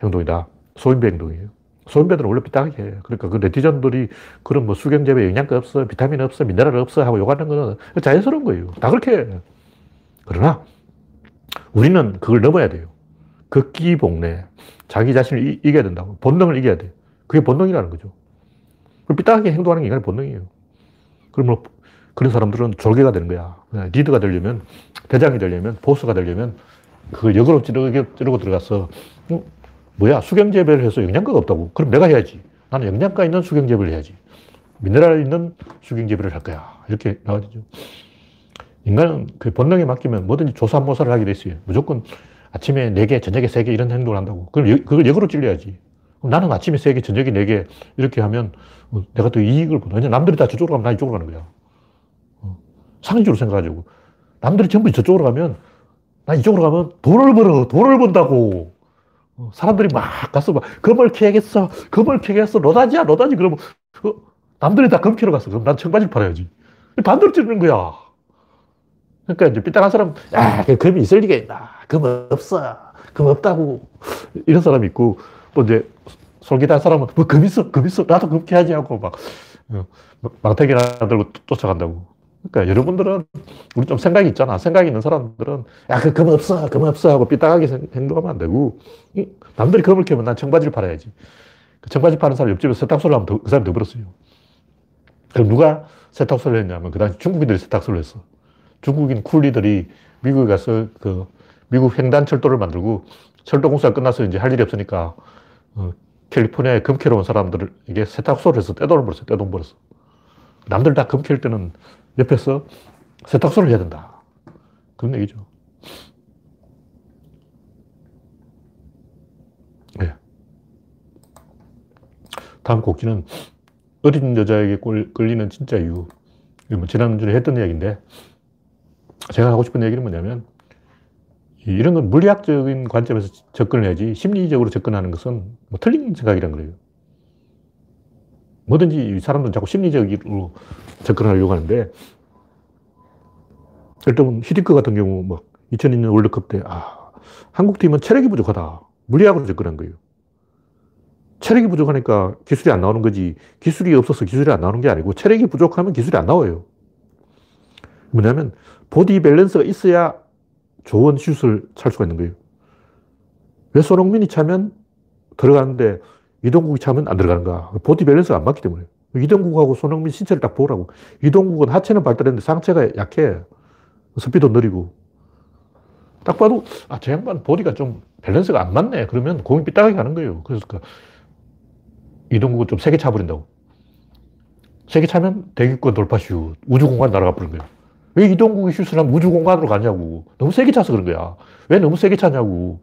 행동이다. 소인배 행동이에요. 소인배들은 원래 삐딱하게 해요. 그러니까 그 네티즌들이 그런 뭐 수경재배 영양가 없어, 비타민 없어, 미네랄 없어 하고 욕하는 거는 자연스러운 거예요. 다 그렇게 해. 그러나 우리는 그걸 넘어야 돼요. 극기복내. 자기 자신을 이, 이겨야 된다고. 본능을 이겨야 돼. 그게 본능이라는 거죠. 삐딱하게 행동하는 게 인간의 본능이에요. 그러면 그런 사람들은 졸개가 되는 거야. 리더가 되려면, 대장이 되려면, 보스가 되려면, 그걸 역으로 찌르고, 들어가서, 어, 뭐야, 수경재배를 해서 영양가가 없다고. 그럼 내가 해야지. 나는 영양가 있는 수경재배를 해야지. 미네랄 있는 수경재배를 할 거야. 이렇게 나와지죠. 인간은 그 본능에 맡기면 뭐든지 조사모사를 하게 돼 있어요. 무조건 아침에 4개, 저녁에 3개 이런 행동을 한다고. 그럼 그걸 역으로 찔려야지. 나는 아침에 3개, 저녁에 4개 이렇게 하면 어, 내가 또 이익을 보다. 왜냐 남들이 다 저쪽으로 가면 난 이쪽으로 가는 거야. 어, 상식적으로 생각하자고. 남들이 전부 저쪽으로 가면 난 이쪽으로 가면 돈을 벌어. 돈을 번다고. 어, 사람들이 막 가서 막 금을 캐야겠어. 금을 캐야겠어. 로다지야, 로다지. 그러면 어, 남들이 다금 캐러 갔어. 그럼 난 청바지를 팔아야지. 반대로 찌르는 거야. 그러니까 이제 삐딱한 사람, 야, 그 금이 있을 리가 있나. 금 없어. 금 없다고. 이런 사람이 있고, 또 이제 솔깃한 사람은, 뭐, 금 있어, 금 있어. 나도 금 캐야지 하고 막, 어, 망태기나 들고 쫓아간다고. 그러니까 여러분들은, 우리 좀 생각이 있잖아. 생각이 있는 사람들은, 야, 그 금 없어, 금 없어 하고 삐딱하게 행동하면 안 되고, 남들이 금을 캐면 난 청바지를 팔아야지. 그 청바지 파는 사람 옆집에 세탁소를 하면 더, 그 사람이 더 벌었어요. 그럼 누가 세탁소를 했냐면, 그 당시 중국인들이 세탁소를 했어. 중국인 쿨리들이 미국에 가서 그 미국 횡단 철도를 만들고 철도 공사가 끝나서 이제 할 일이 없으니까 어, 캘리포니아에 금캐러 온 사람들에게 세탁소를 해서 떼돈을 벌었어. 떼돈 벌었어. 남들 다 금캘 때는 옆에서 세탁소를 해야 된다. 그런 얘기죠. 네. 다음 곡기는 어린 여자에게 끌리는 진짜 이유. 뭐 지난주에 했던 이야기인데 제가 하고 싶은 얘기는 뭐냐면 이런 건 물리학적인 관점에서 접근을 해야지 심리적으로 접근하는 것은 뭐 틀린 생각이란 거예요. 뭐든지 사람들은 자꾸 심리적으로 접근하려고 하는데 일단 히딩크 같은 경우 뭐 2002년 월드컵 때 아, 한국 팀은 체력이 부족하다. 물리학으로 접근한 거예요. 체력이 부족하니까 기술이 안 나오는 거지 기술이 없어서 기술이 안 나오는 게 아니고 체력이 부족하면 기술이 안 나와요. 뭐냐면 보디 밸런스가 있어야 좋은 슛을 찰 수가 있는 거예요. 왜 손흥민이 차면 들어가는데 이동국이 차면 안 들어가는가? 보디 밸런스가 안 맞기 때문에. 이동국하고 손흥민 신체를 딱 보라고. 이동국은 하체는 발달했는데 상체가 약해. 스피드 느리고. 딱 봐도, 아, 저 양반 보디가 좀 밸런스가 안 맞네. 그러면 공이 삐딱하게 가는 거예요. 그래서 그 이동국은 좀 세게 차버린다고. 세게 차면 대기권 돌파 슛, 우주공간 날아가 버린 거예요. 왜 이동국이 슛을 하면 우주 공간으로 가냐고. 너무 세게 차서 그런 거야. 왜 너무 세게 차냐고.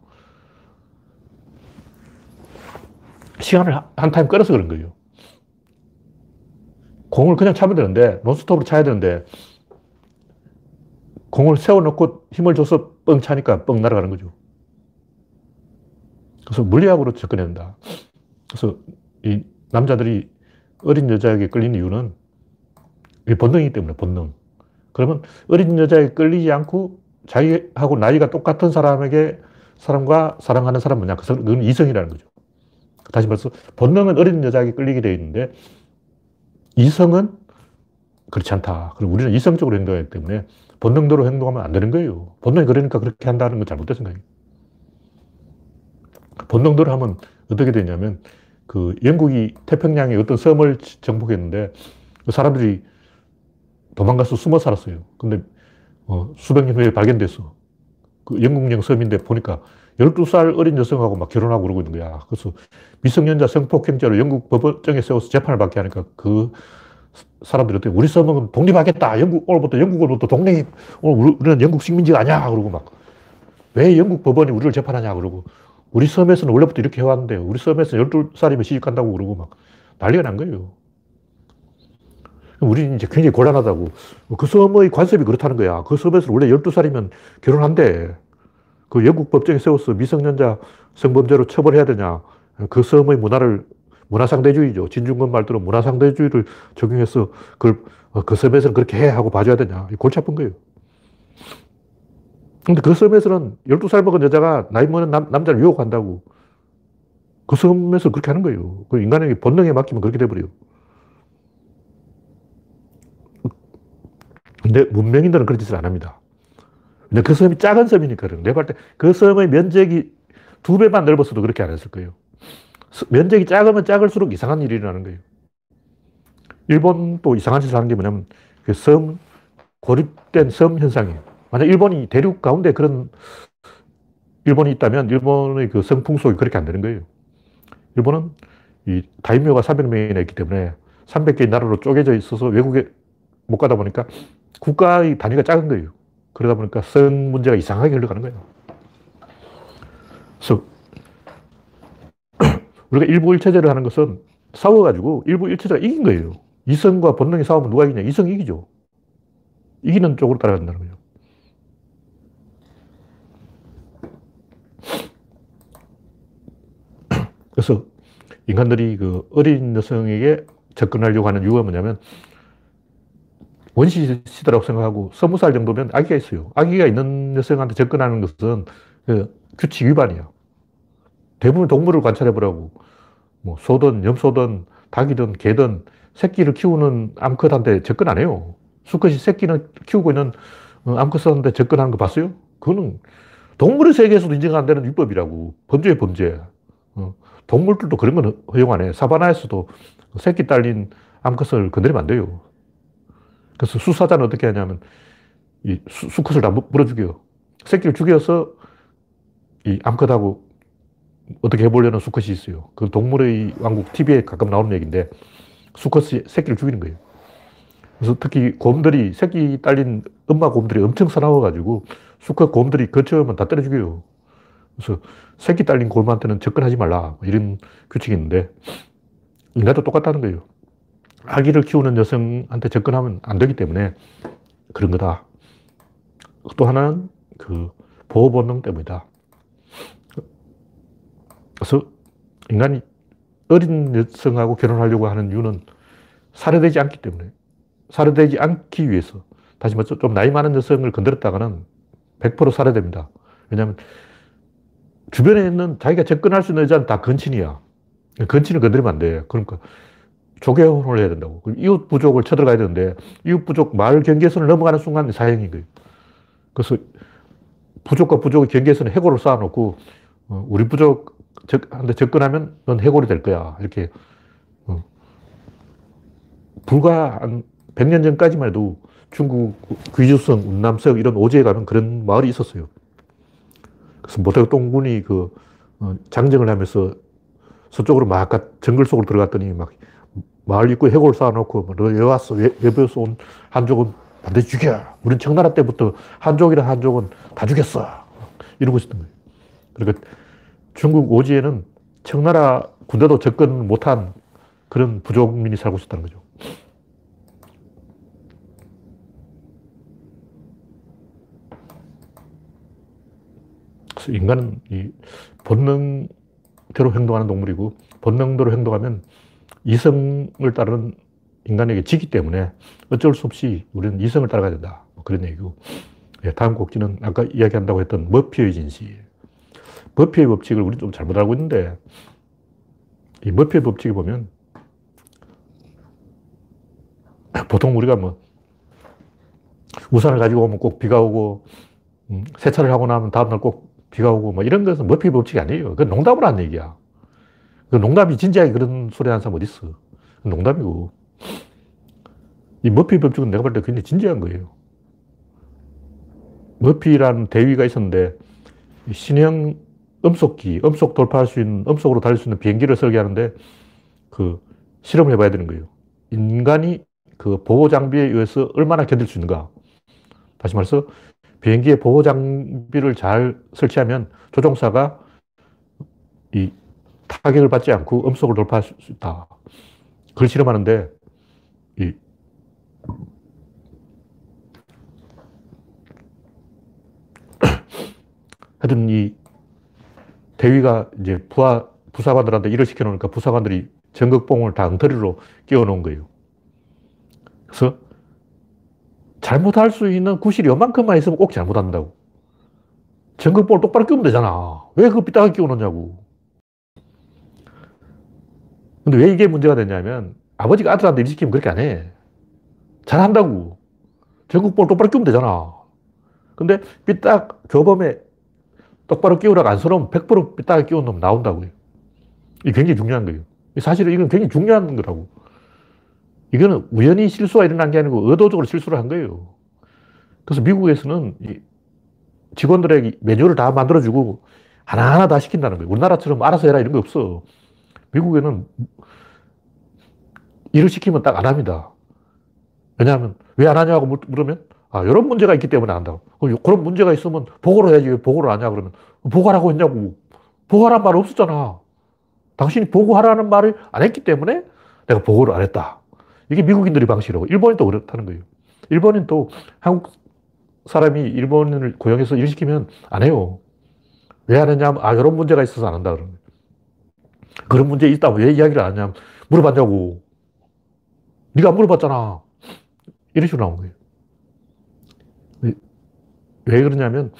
시간을 한 타임 끌어서 그런 거예요. 공을 그냥 차면 되는데, 논스톱으로 차야 되는데, 공을 세워놓고 힘을 줘서 뻥 차니까 뻥 날아가는 거죠. 그래서 물리학으로 접근해야 된다. 그래서 이 남자들이 어린 여자에게 끌리는 이유는 본능이기 때문에, 본능. 그러면 어린 여자에 끌리지 않고 자기하고 나이가 똑같은 사람에게 사람과 사랑하는 사람 뭐냐? 그건 이성이라는 거죠. 다시 말해서 본능은 어린 여자에게 끌리게 되어 있는데 이성은 그렇지 않다. 그럼 우리는 이성적으로 행동하기 때문에 본능대로 행동하면 안 되는 거예요. 본능이 그러니까 그렇게 한다는 건 잘못된 생각이에요. 본능대로 하면 어떻게 되냐면 그 영국이 태평양에 어떤 섬을 정복했는데 그 사람들이 도망가서 숨어 살았어요. 근데 어, 수백 년 후에 발견됐어. 그 영국령 섬인데 보니까 12살 어린 여성하고 막 결혼하고 그러고 있는 거야. 그래서 미성년자 성폭행죄로 영국 법원정에 세워서 재판을 받게 하니까 그 사람들이 어떻게 우리 섬은 독립하겠다. 영국, 오늘부터 영국으로부터 독립, 오늘 우리는 영국 식민지가 아니야. 그러고 막. 왜 영국 법원이 우리를 재판하냐. 그러고. 우리 섬에서는 원래부터 이렇게 해왔는데, 우리 섬에서는 12살이면 시집 간다고 그러고 막 난리가 난 거예요. 우리는 이제 굉장히 곤란하다고. 그 섬의 관습이 그렇다는 거야. 그 섬에서 원래 12살이면 결혼한대. 그 영국 법정에 세워서 미성년자 성범죄로 처벌해야 되냐. 그 섬의 문화를 문화상대주의죠. 진중권 말대로 문화상대주의를 적용해서 그걸 어, 그 섬에서는 그렇게 해 하고 봐줘야 되냐. 골치 아픈 거예요. 근데 그 섬에서는 12살 먹은 여자가 나이 먹은 남, 남자를 유혹한다고. 그 섬에서 그렇게 하는 거예요. 그 인간에게 본능에 맡기면 그렇게 돼버려요. 근데 문명인들은 그런 짓을 안 합니다. 근데 그 섬이 작은 섬이니까 그래요. 내가 볼 때 그 섬의 면적이 두 배만 넓었어도 그렇게 안 했을 거예요. 면적이 작으면 작을수록 이상한 일이 일어나는 거예요. 일본도 이상한 짓을 하는 게 뭐냐면 그 섬, 고립된 섬 현상이에요. 만약 일본이 대륙 가운데 그런 일본이 있다면 일본의 그 성풍속이 그렇게 안 되는 거예요. 일본은 이 다이묘가 300명이나 있기 때문에 300개의 나라로 쪼개져 있어서 외국에 못 가다 보니까 국가의 단위가 작은 거예요. 그러다 보니까 성 문제가 이상하게 흘러가는 거예요. 그래서 우리가 일부일체제를 하는 것은 싸워가지고 일부일체제가 이긴 거예요. 이성과 본능이 싸우면 누가 이기냐? 이성이 이기죠. 이기는 쪽으로 따라간다는 거예요. 그래서 인간들이 그 어린 여성에게 접근하려고 하는 이유가 뭐냐면 원시 시대라고 생각하고 스무 살 정도면 아기가 있어요. 아기가 있는 여성한테 접근하는 것은 그 규칙 위반이야. 대부분 동물을 관찰해 보라고. 뭐 소든 염소든 닭이든 개든 새끼를 키우는 암컷한테 접근 안 해요. 수컷이 새끼는 키우고 있는 어, 암컷한테 접근하는 거 봤어요? 그거는 동물의 세계에서도 인정 안 되는 위법이라고. 범죄예 범죄. 어. 동물들도 그런 건 허용 안 해. 사바나에서도 새끼 딸린 암컷을 건드리면 안 돼요. 그래서 수사자는 어떻게 하냐면 이 수, 수컷을 다 물어 죽여요. 새끼를 죽여서 이 암컷하고 어떻게 해보려는 수컷이 있어요. 그 동물의 왕국 TV에 가끔 나오는 얘기인데 수컷이 새끼를 죽이는 거예요. 그래서 특히 곰들이 새끼 딸린 엄마 곰들이 엄청 사나워가지고 수컷 곰들이 거쳐오면 다 때려 죽여요. 그래서 새끼 딸린 곰한테는 접근하지 말라. 뭐 이런 규칙이 있는데, 인간도 똑같다는 거예요. 아기를 키우는 여성한테 접근하면 안 되기 때문에 그런 거다. 또 하나는 그 보호 본능 때문이다. 그래서 인간이 어린 여성하고 결혼하려고 하는 이유는 살해되지 않기 때문에. 살해되지 않기 위해서. 다시 말해서 좀 나이 많은 여성을 건드렸다가는 100% 살해됩니다. 왜냐하면 주변에 있는 자기가 접근할 수 있는 여자는 다 건친이야. 건친을 건드리면 안 돼. 그러니까 조개혼을 해야 된다고. 이웃 부족을 쳐들어가야 되는데 이웃 부족 마을 경계선을 넘어가는 순간 사형인 거예요. 그래서 부족과 부족의 경계선에 해골을 쌓아놓고 어, 우리 부족한테 접근하면 넌 해골이 될 거야. 이렇게 어. 불과 한 100년 전까지만 해도 중국 귀주성, 운남성 이런 오지에 가면 그런 마을이 있었어요. 그래서 모태가 똥군이 그 어, 장정을 하면서 서쪽으로 막 정글 속으로 들어갔더니 막 마을 입구에 해골 쌓아놓고 너왜 왔어? 외부에서 온 한족은 반드시 죽여. 우린 청나라 때부터 한족이란 한족은 다 죽였어. 이러고 있었던 거예요. 그러니까 중국 오지에는 청나라 군대도 접근 못한 그런 부족민이 살고 있었다는 거죠. 인간은 이 본능대로 행동하는 동물이고 본능대로 행동하면 이성을 따르는 인간에게 지기 때문에 어쩔 수 없이 우리는 이성을 따라가야 된다. 뭐 그런 얘기고. 예, 다음 곡지는 아까 이야기한다고 했던 머피의 진실. 머피의 법칙을 우리 좀 잘못 알고 있는데, 이 머피의 법칙에 보면, 보통 우리가 뭐, 우산을 가지고 오면 꼭 비가 오고, 음, 세차를 하고 나면 다음날 꼭 비가 오고, 뭐 이런 것은 머피의 법칙이 아니에요. 그건 농담으로 한 얘기야. 그 농담이 진지하게 그런 소리 하는 사람 어디 있어. 농담이고. 이 머피 법칙은 내가 볼 때 굉장히 진지한 거예요. 머피라는 대위가 있었는데, 신형 음속기, 음속 돌파할 수 있는, 음속으로 달릴 수 있는 비행기를 설계하는데, 그, 실험을 해봐야 되는 거예요. 인간이 그 보호 장비에 의해서 얼마나 견딜 수 있는가. 다시 말해서, 비행기의 보호 장비를 잘 설치하면 조종사가 이 타격을 받지 않고 음속을 돌파할 수 있다. 그걸 실험하는데, 이 하여튼 이 대위가 이제 부하, 부사관들한테 일을 시켜놓으니까 부사관들이 전극봉을 다 엉터리로 끼워 놓은 거예요. 그래서 잘못할 수 있는 구실이 요만큼만 있으면 꼭 잘못한다고. 전극봉을 똑바로 끼우면 되잖아. 왜그 삐딱하게 끼워 놓냐고. 근데 왜 이게 문제가 되냐면 아버지가 아들한테 일 시키면 그렇게 안 해. 잘한다고. 전국봉을 똑바로 끼우면 되잖아. 근데 삐딱 교범에 똑바로 끼우라고 안쓰러우면 100% 삐딱하게 끼운 놈 나온다고요. 이게 굉장히 중요한 거예요. 사실은 이건 굉장히 중요한 거라고. 이거는 우연히 실수가 일어난 게 아니고 의도적으로 실수를 한 거예요. 그래서 미국에서는 직원들에게 메뉴를 다 만들어주고 하나하나 다 시킨다는 거예요. 우리나라처럼 알아서 해라 이런 거 없어. 미국에는 일을 시키면 딱 안 합니다. 왜냐하면 왜 안 하냐고 물으면 아, 이런 문제가 있기 때문에 안 한다고. 그런 문제가 있으면 보고를 해야지 왜 보고를 안 하냐 그러면 보고하라고 했냐고. 보고하라는 말 없었잖아. 당신이 보고하라는 말을 안 했기 때문에 내가 보고를 안 했다. 이게 미국인들의 방식이라고. 일본인도 그렇다는 거예요. 일본인도 한국 사람이 일본인을 고용해서 일 시키면 안 해요. 왜 안 했냐면, 아, 이런 문제가 있어서 안 한다. 그러는. 그런 문제 있다고 왜 이야기를 안 하냐면, 물어봤냐고. 네가 물어봤잖아. 이런 식으로 나온 거예요. 왜 그러냐면,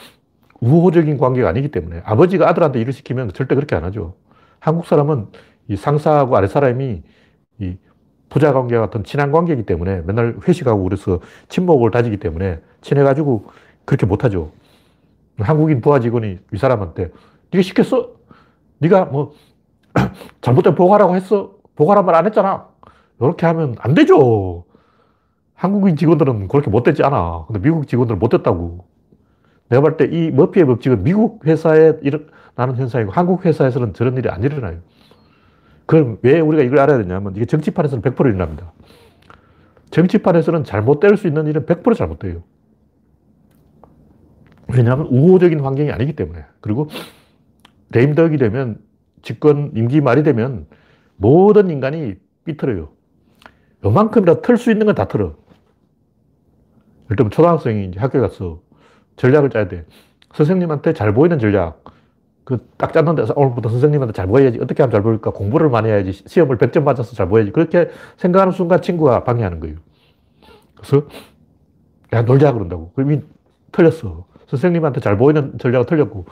우호적인 관계가 아니기 때문에. 아버지가 아들한테 일을 시키면 절대 그렇게 안 하죠. 한국 사람은 이 상사하고 아래 사람이 이 부자 관계 같은 친한 관계이기 때문에 맨날 회식하고 그래서 친목을 다지기 때문에 친해가지고 그렇게 못하죠. 한국인 부하 직원이 이 사람한테 네가 시켰어? 네가 뭐 잘못된 보고하라고 했어? 보고하란 말 안 했잖아. 이렇게 하면 안 되죠. 한국인 직원들은 그렇게 못됐지 않아. 근데 미국 직원들은 못됐다고. 내가 볼 때 이 머피의 법칙은 미국 회사에 일어나는 현상이고 한국 회사에서는 저런 일이 안 일어나요. 그럼 왜 우리가 이걸 알아야 되냐면 이게 정치판에서는 100% 일어납니다. 정치판에서는 잘못될 수 있는 일은 100% 잘못돼요. 왜냐하면 우호적인 환경이 아니기 때문에. 그리고 레임덕이 되면 집권 임기 말이 되면 모든 인간이 삐뚤어요. 요만큼이라도 틀수 있는 건 다 틀어. 들면 초등학생이 이제 학교에 가서 전략을 짜야 돼. 선생님한테 잘 보이는 전략. 그 딱 짰는데 오늘부터 선생님한테 잘 보여야지. 어떻게 하면 잘 보일까? 공부를 많이 해야지. 시험을 100점 맞아서 잘 보여야지. 그렇게 생각하는 순간 친구가 방해하는 거예요. 그래서 야 놀자 그런다고. 그럼 이 틀렸어. 선생님한테 잘 보이는 전략은 틀렸고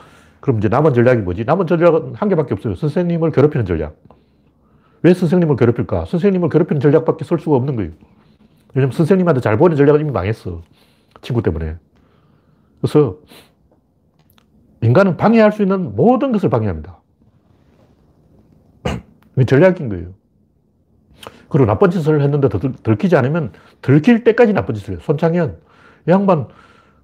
그럼 이제 남은 전략이 뭐지? 남은 전략은 한 개밖에 없어요. 선생님을 괴롭히는 전략. 왜 선생님을 괴롭힐까? 선생님을 괴롭히는 전략밖에 쓸 수가 없는 거예요. 왜냐면 선생님한테 잘 보이는 전략은 이미 망했어. 친구 때문에. 그래서 인간은 방해할 수 있는 모든 것을 방해합니다. 전략인 거예요. 그리고 나쁜 짓을 했는데 들키지 않으면 들킬 때까지 나쁜 짓을 해요. 손창현, 이 양반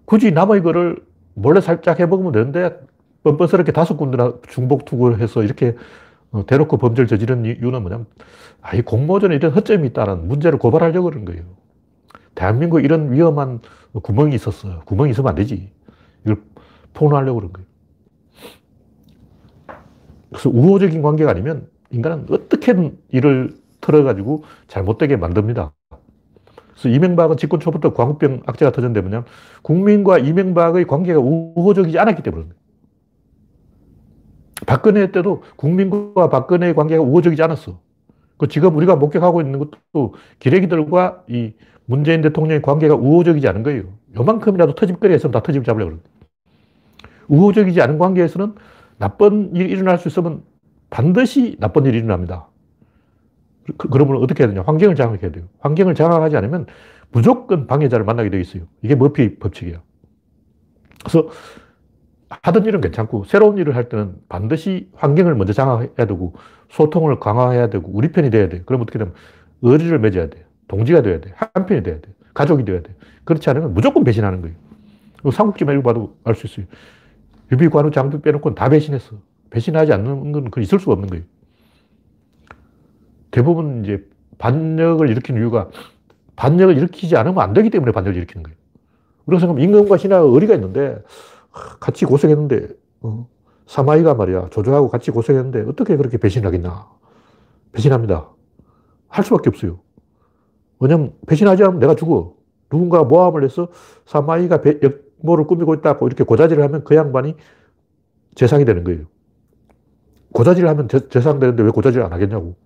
굳이 남의 거를 몰래 살짝 해먹으면 되는데 뻔뻔스럽게 다섯 군데나 중복 투구를 해서 이렇게 어, 대놓고 범죄를 저지른 이유는 뭐냐면 아, 이 공모전에 이런 허점이 있다는 문제를 고발하려고 그런 거예요. 대한민국 이런 위험한 구멍이 있었어. 구멍이 있으면 안 되지. 이걸 폭로하려고 그런 거예요. 그래서 우호적인 관계가 아니면 인간은 어떻게든 일을 틀어가지고 잘못되게 만듭니다. 그래서 이명박은 집권 초부터 광우병 악재가 터졌는데 뭐냐면 국민과 이명박의 관계가 우호적이지 않았기 때문에 박근혜 때도 국민과 박근혜의 관계가 우호적이지 않았어. 그 지금 우리가 목격하고 있는 것도 기레기들과 이 문재인 대통령의 관계가 우호적이지 않은 거예요. 요만큼이라도 터집거리 했으면 다 터집 잡으려고 그러는 우호적이지 않은 관계에서는 나쁜 일이 일어날 수 있으면 반드시 나쁜 일이 일어납니다. 그, 그러면 어떻게 해야 되냐? 환경을 장악해야 돼요. 환경을 장악하지 않으면 무조건 방해자를 만나게 되어 있어요. 이게 머피 법칙이에요. 그래서 하던 일은 괜찮고 새로운 일을 할 때는 반드시 환경을 먼저 장악해야 되고 소통을 강화해야 되고 우리 편이 돼야 돼. 그럼 어떻게 되면 의리를 맺어야 돼. 동지가 돼야 돼. 한 편이 돼야 돼. 가족이 돼야 돼. 그렇지 않으면 무조건 배신하는 거예요. 삼국지만 읽어봐도 알 수 있어요. 유비, 관우, 장비 빼놓고는 다 배신했어. 배신하지 않는 건 있을 수가 없는 거예요. 대부분 이제 반역을 일으킨 이유가 반역을 일으키지 않으면 안 되기 때문에 반역을 일으키는 거예요. 우리가 생각하면 임금과 신하가 의리가 있는데 같이 고생했는데 어, 사마이가 말이야 조조하고 같이 고생했는데 어떻게 그렇게 배신하겠나 배신합니다. 할 수밖에 없어요. 왜냐면 배신하지 않으면 내가 죽어. 누군가 모함을 해서 사마이가 역모를 꾸미고 있다고 이렇게 고자질을 하면 그 양반이 재상이 되는 거예요. 고자질을 하면 재, 상되는데 왜 고자질을 안 하겠냐고.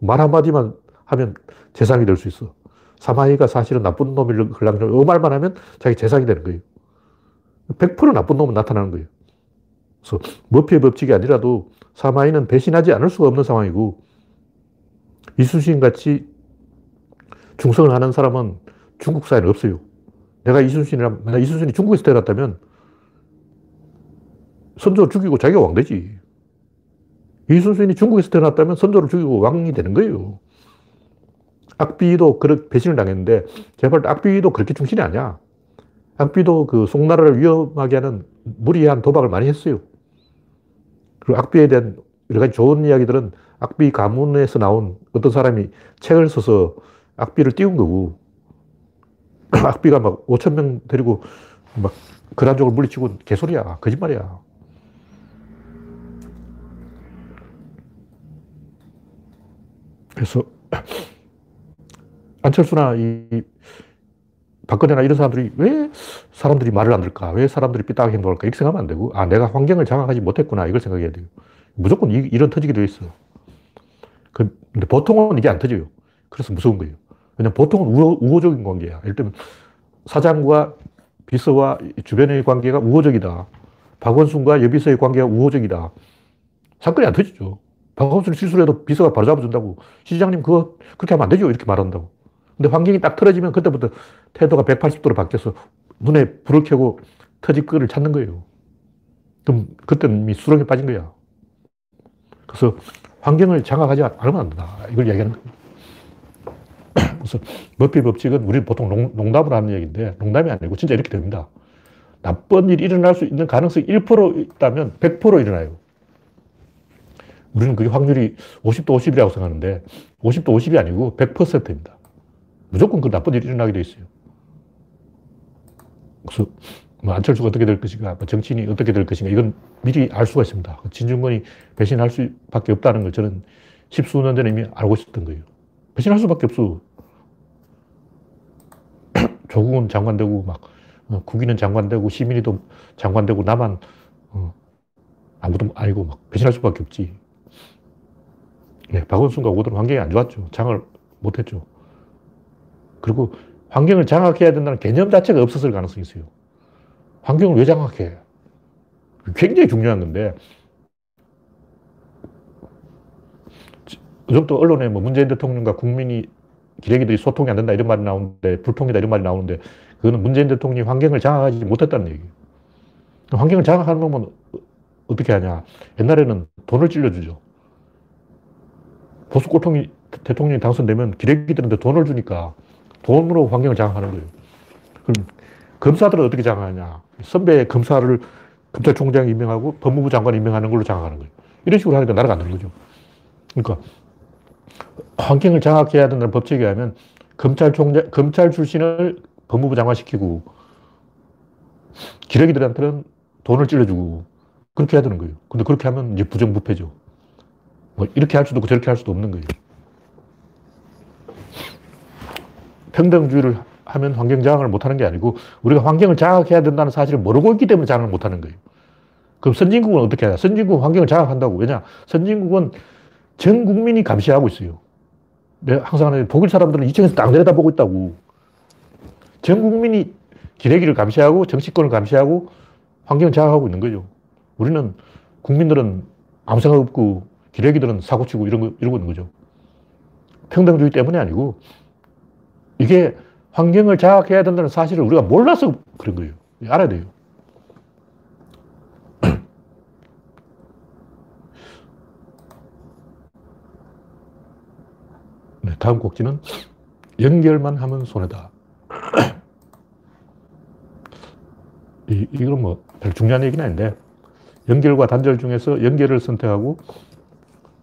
말 한마디만 하면 재상이 될 수 있어. 사마이가 사실은 나쁜 걸랑 그 말만 하면 자기 재상이 되는 거예요. 100% 나쁜 놈은 나타나는 거예요. 그래서 머피의 법칙이 아니라도 사마이는 배신하지 않을 수가 없는 상황이고 이순신 같이 중성을 하는 사람은 중국 사회는 없어요. 내가 이순신이랑, 만약 이순신이 중국에서 태어났다면 선조를 죽이고 자기가 왕 되지. 이순신이 중국에서 태어났다면 선조를 죽이고 왕이 되는 거예요. 악비도 그렇게 배신을 당했는데, 제발 악비도 그렇게 중신이 아니야. 악비도 그 송나라를 위험하게 하는 무리한 도박을 많이 했어요. 그리고 악비에 대한 여러 가지 좋은 이야기들은 악비 가문에서 나온 어떤 사람이 책을 써서 악비를 띄운 거고, 악비가 막 5천 명 데리고 막 그란족을 물리치고 개소리야. 거짓말이야. 그래서 안철수나 이 박근혜나 이런 사람들이 왜 사람들이 말을 안 들을까? 왜 사람들이 삐딱하게 행동할까? 이렇게 생각하면 안 되고, 아, 내가 환경을 장악하지 못했구나. 이걸 생각해야 돼요. 무조건 이, 이런 터지게 되어 있어. 그, 근데 보통은 이게 안 터져요. 그래서 무서운 거예요. 왜냐면 보통은 우호, 우호적인 관계야. 예를 들면 사장과 비서와 주변의 관계가 우호적이다. 박원순과 여비서의 관계가 우호적이다. 사건이 안 터지죠. 박원순이 실수를 해도 비서가 바로 잡아준다고. 시장님 그거 그렇게 하면 안 되죠. 이렇게 말한다고. 근데 환경이 딱 틀어지면 그때부터 태도가 180도로 바뀌어서 눈에 불을 켜고 터질 거를 찾는 거예요. 그럼 그때는 이미 수렁에 빠진 거야. 그래서 환경을 장악하지 않으면 안 된다. 이걸 얘기하는 거예요. 그래서 머피 법칙은 우리 보통 농, 담을 하는 얘기인데 농담이 아니고 진짜 이렇게 됩니다. 나쁜 일이 일어날 수 있는 가능성이 1% 있다면 100% 일어나요. 우리는 그게 확률이 50도 50이라고 생각하는데 50도 50이 아니고 100%입니다. 무조건 그 나쁜 일이 일어나게 돼 있어요. 그래서 뭐 안철수가 어떻게 될 것인가, 뭐 정치인이 어떻게 될 것인가, 이건 미리 알 수가 있습니다. 진중권이 배신할 수밖에 없다는 걸 저는 십수년 전에 이미 알고 있었던 거예요. 배신할 수밖에 없어. 조국은 장관되고 막 어, 국인은 장관되고 시민이도 장관되고 나만 어, 아무도 아니고 막 배신할 수밖에 없지. 네, 박원순과 오들은 환경이 안 좋았죠. 장을 못했죠. 그리고 환경을 장악해야 된다는 개념 자체가 없었을 가능성이 있어요. 환경을 왜 장악해? 굉장히 중요한 건데, 요즘도 언론에 뭐 문재인 대통령과 국민이 기레기들이 소통이 안 된다 이런 말이 나오는데, 불통이다 이런 말이 나오는데, 그거는 문재인 대통령이 환경을 장악하지 못했다는 얘기예요. 환경을 장악하는 놈은 어떻게 하냐. 옛날에는 돈을 찔러주죠. 보수 꼴통이 대통령이 당선되면 기레기들한테 돈을 주니까 돈으로 환경을 장악하는 거예요. 그럼 검사들은 어떻게 장악하냐. 선배 검사를 검찰총장 임명하고 법무부 장관 임명하는 걸로 장악하는 거예요. 이런 식으로 하니까 나라가 안 되는 거죠. 그러니까 환경을 장악해야 된다는 법칙에 의하면 검찰총장, 검찰 출신을 법무부 장관 시키고 기레기들한테는 돈을 찔러주고 그렇게 해야 되는 거예요. 근데 그렇게 하면 이제 부정부패죠. 뭐 이렇게 할 수도 없고 저렇게 할 수도 없는 거예요. 평등주의를 하면 환경 장악을 못하는 게 아니고 우리가 환경을 장악해야 된다는 사실을 모르고 있기 때문에 장악을 못하는 거예요. 그럼 선진국은 어떻게 하냐? 선진국은 환경을 장악한다고. 왜냐? 선진국은 전 국민이 감시하고 있어요. 내가 항상 하는 독일 사람들은 2층에서 딱 내려다보고 있다고. 전 국민이 기레기를 감시하고 정치권을 감시하고 환경을 장악하고 있는 거죠. 우리는 국민들은 아무 생각 없고 기레기들은 사고치고 이런 거, 이러고 있는 거죠. 평등주의 때문이 아니고 이게 환경을 장악해야 된다는 사실을 우리가 몰라서 그런 거예요. 알아야 돼요. 네, 다음 곡지는 연결만 하면 손해다. 이, 이건 뭐, 별 중요한 얘기는 아닌데, 연결과 단절 중에서 연결을 선택하고,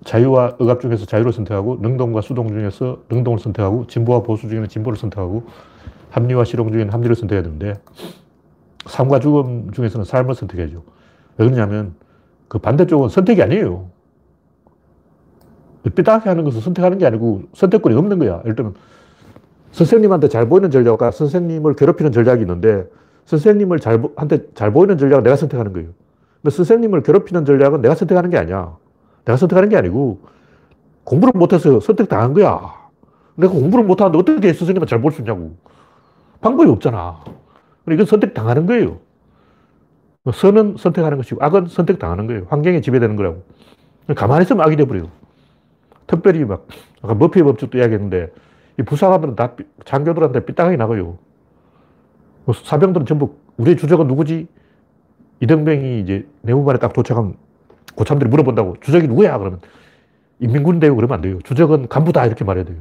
자유와 억압 중에서 자유를 선택하고, 능동과 수동 중에서 능동을 선택하고, 진보와 보수 중에는 진보를 선택하고, 합리와 실용 중에는 합리를 선택해야 되는데, 삶과 죽음 중에서는 삶을 선택해야죠. 왜 그러냐면, 그 반대쪽은 선택이 아니에요. 삐딱하게 하는 것은 선택하는 게 아니고 선택권이 없는 거야. 예를 들면 선생님한테 잘 보이는 전략과 선생님을 괴롭히는 전략이 있는데 선생님을 잘, 한테 잘 보이는 전략은 내가 선택하는 거예요. 근데 선생님을 괴롭히는 전략은 내가 선택하는 게 아니야. 내가 선택하는 게 아니고 공부를 못해서 선택당한 거야. 내가 공부를 못하는데 어떻게 스승님은 잘볼 수 있냐고. 방법이 없잖아. 이건 선택당하는 거예요. 선은 선택하는 것이고 악은 선택당하는 거예요. 환경에 지배되는 거라고. 가만히 있으면 악이 돼버려요. 특별히 막, 아까 머피의 법칙도 이야기했는데, 이 부사관들은 다 장교들한테 삐딱하게 나가요. 뭐 사병들은 전부, 우리의 주적은 누구지? 이등병이 이제 내무반에 딱 도착하면 고참들이 물어본다고. 주적이 누구야? 그러면 인민군인데요. 그러면 안 돼요. 주적은 간부다. 이렇게 말해야 돼요.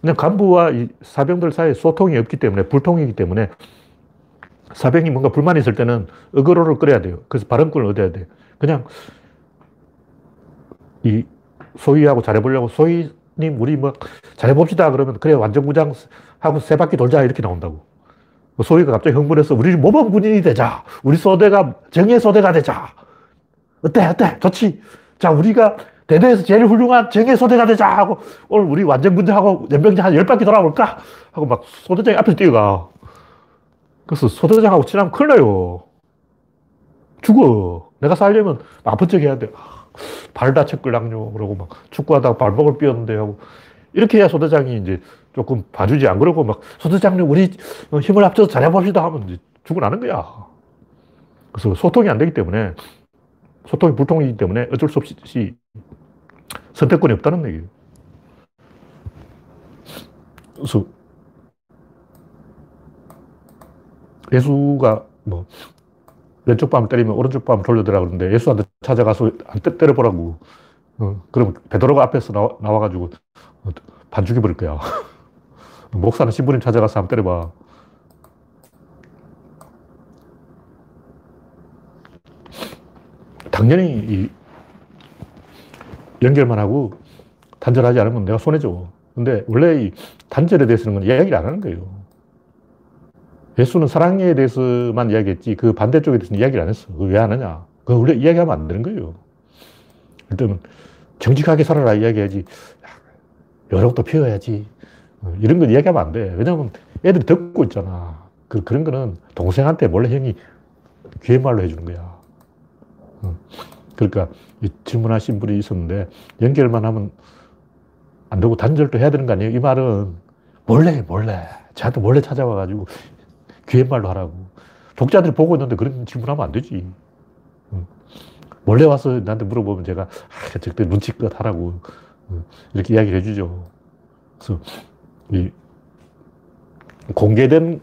그냥 간부와 이 사병들 사이에 소통이 없기 때문에, 불통이기 때문에 사병이 뭔가 불만이 있을 때는 어그로를 끌어야 돼요. 그래서 발언권을 얻어야 돼 그냥 이 소위하고 잘해보려고 소위님 우리 뭐 잘해봅시다 그러면 그래 완전무장하고 세 바퀴 돌자 이렇게 나온다고. 뭐 소위가 갑자기 흥분해서 우리 모범 군인이 되자. 우리 소대가 정예 소대가 되자. 어때 어때 좋지. 자 우리가 대대에서 제일 훌륭한 정예 소대가 되자 하고 오늘 우리 완전군장하고 연병장 한 열바퀴 돌아볼까 하고 막 소대장이 앞에서 뛰어가. 그래서 소대장하고 친하면 큰일 나요. 죽어. 내가 살려면 아픈 척 해야 돼. 발 다쳤걸랑요. 그러고 막 축구하다가 발목을 삐었는데 하고. 이렇게 해야 소대장이 이제 조금 봐주지. 안 그러고 막 소대장님 우리 힘을 합쳐서 잘해봅시다 하면 이제 죽어나는 거야. 그래서 소통이 안 되기 때문에 소통이 불통이기 때문에 어쩔 수 없이 선택권이 없다는 얘기예요. 그래서 예수가 뭐 왼쪽 뺨 때리면 오른쪽 뺨 돌려더라 그러는데 예수한테 찾아가서 안 때려보라고. 어, 그럼 베드로가 앞에서 나와, 나와가지고 반 죽여버릴 거야. 목사는 신부님 찾아가서 한번 때려봐. 당연히 이 연결만 하고 단절하지 않으면 내가 손해죠. 근데 원래 이 단절에 대해서는 건 이야기를 안 하는 거예요. 예수는 사랑에 대해서만 이야기했지 그 반대쪽에 대해서는 이야기를 안 했어. 왜 안 하냐? 그 원래 이야기하면 안 되는 거예요. 일단 정직하게 살아라 이야기해야지. 여러 것도 피워야지. 어, 이런 건 이야기하면 안 돼. 왜냐하면 애들이 듣고 있잖아. 그, 그런 거는 동생한테 몰래 형이 귀에말로 해주는 거야. 어, 그러니까 질문하신 분이 있었는데 연결만 하면 안 되고 단절도 해야 되는 거 아니에요? 이 말은 몰래 몰래 저한테 몰래 찾아와가지고 귀에말로 하라고. 독자들이 보고 있는데 그런 질문하면 안 되지. 몰래 와서 나한테 물어보면 제가 아, 적대 눈치껏 하라고 이렇게 이야기를 해주죠. 그래서 이 공개된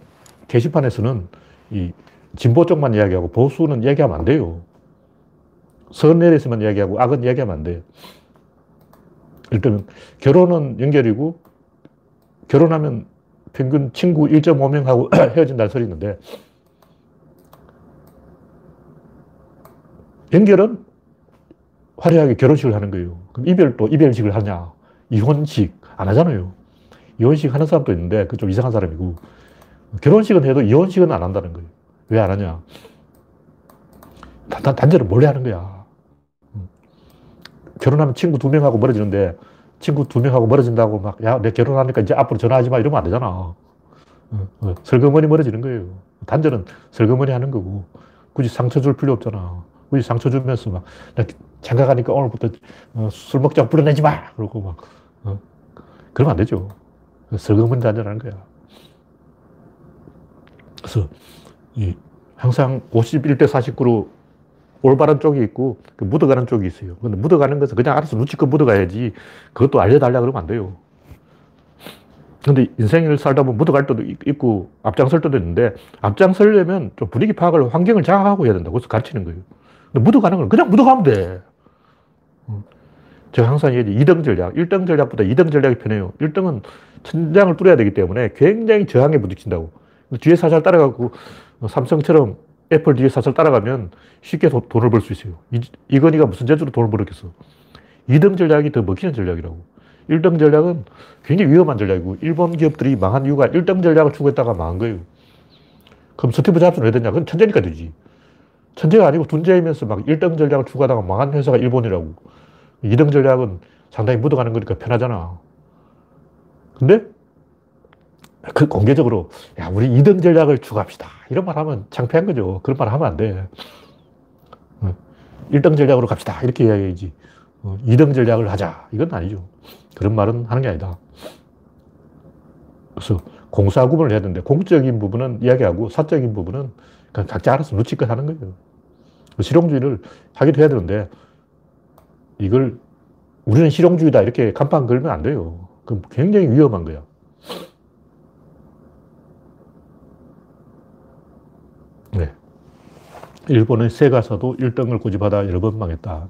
게시판에서는 이 진보 쪽만 이야기하고 보수는 이야기하면 안 돼요. 선내에서만 이야기하고 악은 이야기하면 안 돼요. 일단 결혼은 연결이고 결혼하면 평균 친구 1.5명하고 헤어진다는 소리 있는데 연결은 화려하게 결혼식을 하는 거예요. 그럼 이별도 이별식을 하냐? 이혼식 안 하잖아요. 이혼식 하는 사람도 있는데 그 좀 이상한 사람이고 결혼식은 해도 이혼식은 안 한다는 거예요. 왜 안 하냐? 단, 단절을 몰래 하는 거야. 결혼하면 친구 두 명하고 멀어지는데 친구 두 명하고 멀어진다고 막, 야, 내 결혼하니까 이제 앞으로 전화하지 마. 이러면 안 되잖아. 어, 어, 설거머니 멀어지는 거예요. 단절은 설거머니 하는 거고, 굳이 상처 줄 필요 없잖아. 굳이 상처 주면서 막, 나 장가 가니까 오늘부터 어, 술 먹자고 불러내지 마! 그러고 막, 어, 그러면 안 되죠. 설거머니 단절하는 거야. 그래서, 이, 항상 51대 49로 올바른 쪽이 있고 그 묻어가는 쪽이 있어요. 근데 묻어가는 것은 그냥 알아서 눈치껏 묻어가야지 그것도 알려달라 그러면 안 돼요. 근데 인생을 살다 보면 묻어갈 때도 있고 앞장설 때도 있는데 앞장설려면 좀 분위기 파악을 환경을 장악하고 해야 된다고 그래서 가르치는 거예요. 근데 묻어가는 건 그냥 묻어가면 돼. 음. 제가 항상 얘기하지 2등 전략, 1등 전략보다 2등 전략이 편해요. 1등은 천장을 뚫어야 되기 때문에 굉장히 저항에 부딪힌다고. 뒤에 살살 따라가고 삼성처럼 애플 뒤에 사슬 따라가면 쉽게 도, 돈을 벌 수 있어요. 이, 이건희가 무슨 재주로 돈을 벌었겠어. 2등 전략이 더 먹히는 전략이라고. 1등 전략은 굉장히 위험한 전략이고, 일본 기업들이 망한 이유가 1등 전략을 추구했다가 망한 거예요. 그럼 스티브 잡스는 왜 됐냐? 그건 천재니까 되지. 천재가 아니고 둔재이면서 막 1등 전략을 추구하다가 망한 회사가 일본이라고. 2등 전략은 상당히 묻어가는 거니까 편하잖아. 근데 그 공개적으로 야 우리 2등 전략을 추구합시다. 이런 말 하면 창피한 거죠. 그런 말 하면 안 돼. 1등 전략으로 갑시다. 이렇게 이야기해야지. 어, 2등 전략을 하자. 이건 아니죠. 그런 말은 하는 게 아니다. 그래서 공사 구분을 해야 되는데 공적인 부분은 이야기하고 사적인 부분은 각자 알아서 눈치껏 하는 거예요. 실용주의를 하기도 해야 되는데 이걸 우리는 실용주의다 이렇게 간판 걸면 안 돼요. 그럼 굉장히 위험한 거야. 네. 일본의 세가사도 1등을 고집하다 여러 번 망했다.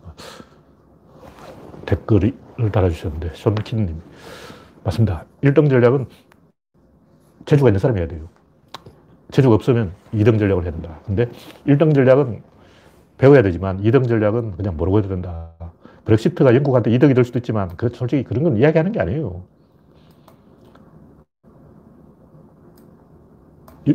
댓글을 달아주셨는데, 손키님. 맞습니다. 1등 전략은 재주가 있는 사람이 해야 돼요. 재주가 없으면 2등 전략을 해야 된다. 근데 1등 전략은 배워야 되지만 2등 전략은 그냥 모르고 해도 된다. 브렉시트가 영국한테 이득이 될 수도 있지만 그 솔직히 그런 건 이야기하는 게 아니에요.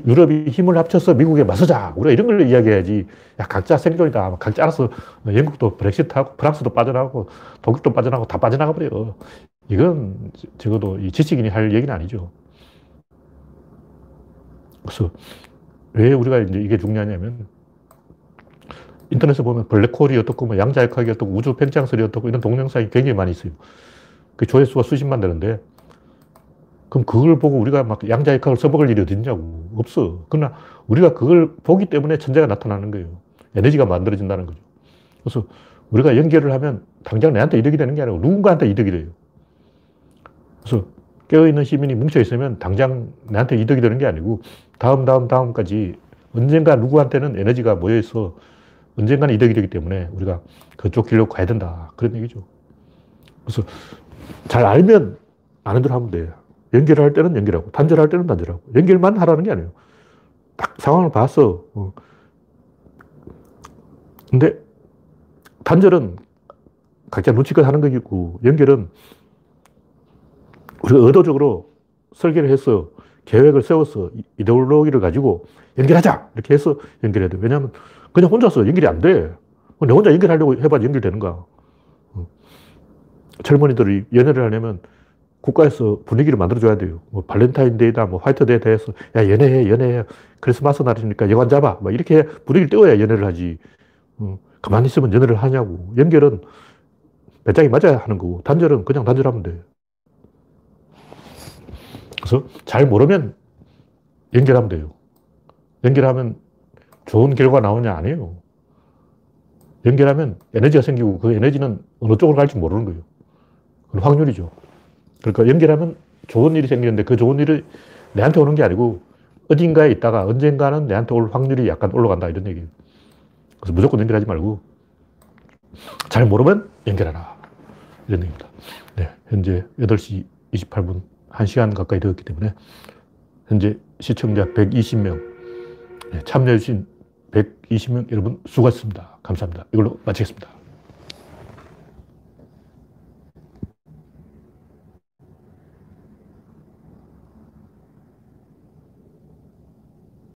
유럽이 힘을 합쳐서 미국에 맞서자. 우리가 이런 걸 이야기해야지. 야, 각자 생존이다. 각자 알아서 영국도 브렉시트하고 프랑스도 빠져나가고 독일도 빠져나가고 다 빠져나가 버려. 이건 적어도 이 지식인이 할 얘기는 아니죠. 그래서 왜 우리가 이제 이게 중요하냐면 인터넷에 보면 블랙홀이 어떻고 뭐 양자역학이 어떻고 우주 팽창설이 어떻고 이런 동영상이 굉장히 많이 있어요. 그 조회수가 수십만 되는데 그럼 그걸 보고 우리가 막 양자역학을 써먹을 일이 어딨냐고. 없어. 그러나 우리가 그걸 보기 때문에 천재가 나타나는 거예요. 에너지가 만들어진다는 거죠. 그래서 우리가 연결을 하면 당장 내한테 이득이 되는 게 아니고 누군가한테 이득이 돼요. 그래서 깨어있는 시민이 뭉쳐있으면 당장 내한테 이득이 되는 게 아니고 다음, 다음, 다음까지 언젠가 누구한테는 에너지가 모여있어 언젠가는 이득이 되기 때문에 우리가 그쪽 길로 가야 된다. 그런 얘기죠. 그래서 잘 알면 아는 대로 하면 돼요. 연결할 때는 연결하고, 단절할 때는 단절하고. 연결만 하라는 게 아니에요. 딱 상황을 봤어. 어. 근데 단절은 각자 눈치껏 하는 거고, 연결은 우리가 의도적으로 설계를 해서 계획을 세워서 이데올로기를 가지고 연결하자! 이렇게 해서 연결해야 돼. 왜냐하면 그냥 혼자서 연결이 안 돼. 내 혼자 연결하려고 해봐 연결되는가. 어. 젊은이들이 연애를 하려면 국가에서 분위기를 만들어줘야 돼요. 뭐 발렌타인데이다, 뭐 화이트데이 대해서 야 연애해, 연애해. 크리스마스 날이니까 여관 잡아. 막 이렇게 분위기를 띄워야 연애를 하지. 어. 가만히 있으면 연애를 하냐고. 연결은 배짱이 맞아야 하는 거고 단절은 그냥 단절하면 돼. 그래서 잘 모르면 연결하면 돼요. 연결하면 좋은 결과가 나오냐? 아니에요. 연결하면 에너지가 생기고 그 에너지는 어느 쪽으로 갈지 모르는 거예요. 확률이죠. 그러니까 연결하면 좋은 일이 생기는데 그 좋은 일이 내한테 오는 게 아니고 어딘가에 있다가 언젠가는 내한테 올 확률이 약간 올라간다 이런 얘기예요. 그래서 무조건 연결하지 말고 잘 모르면 연결하라. 이런 얘기입니다. 네, 현재 8시 28분 1시간 가까이 되었기 때문에 현재 시청자 120명 참여해주신 120명 여러분 수고하셨습니다. 감사합니다. 이걸로 마치겠습니다.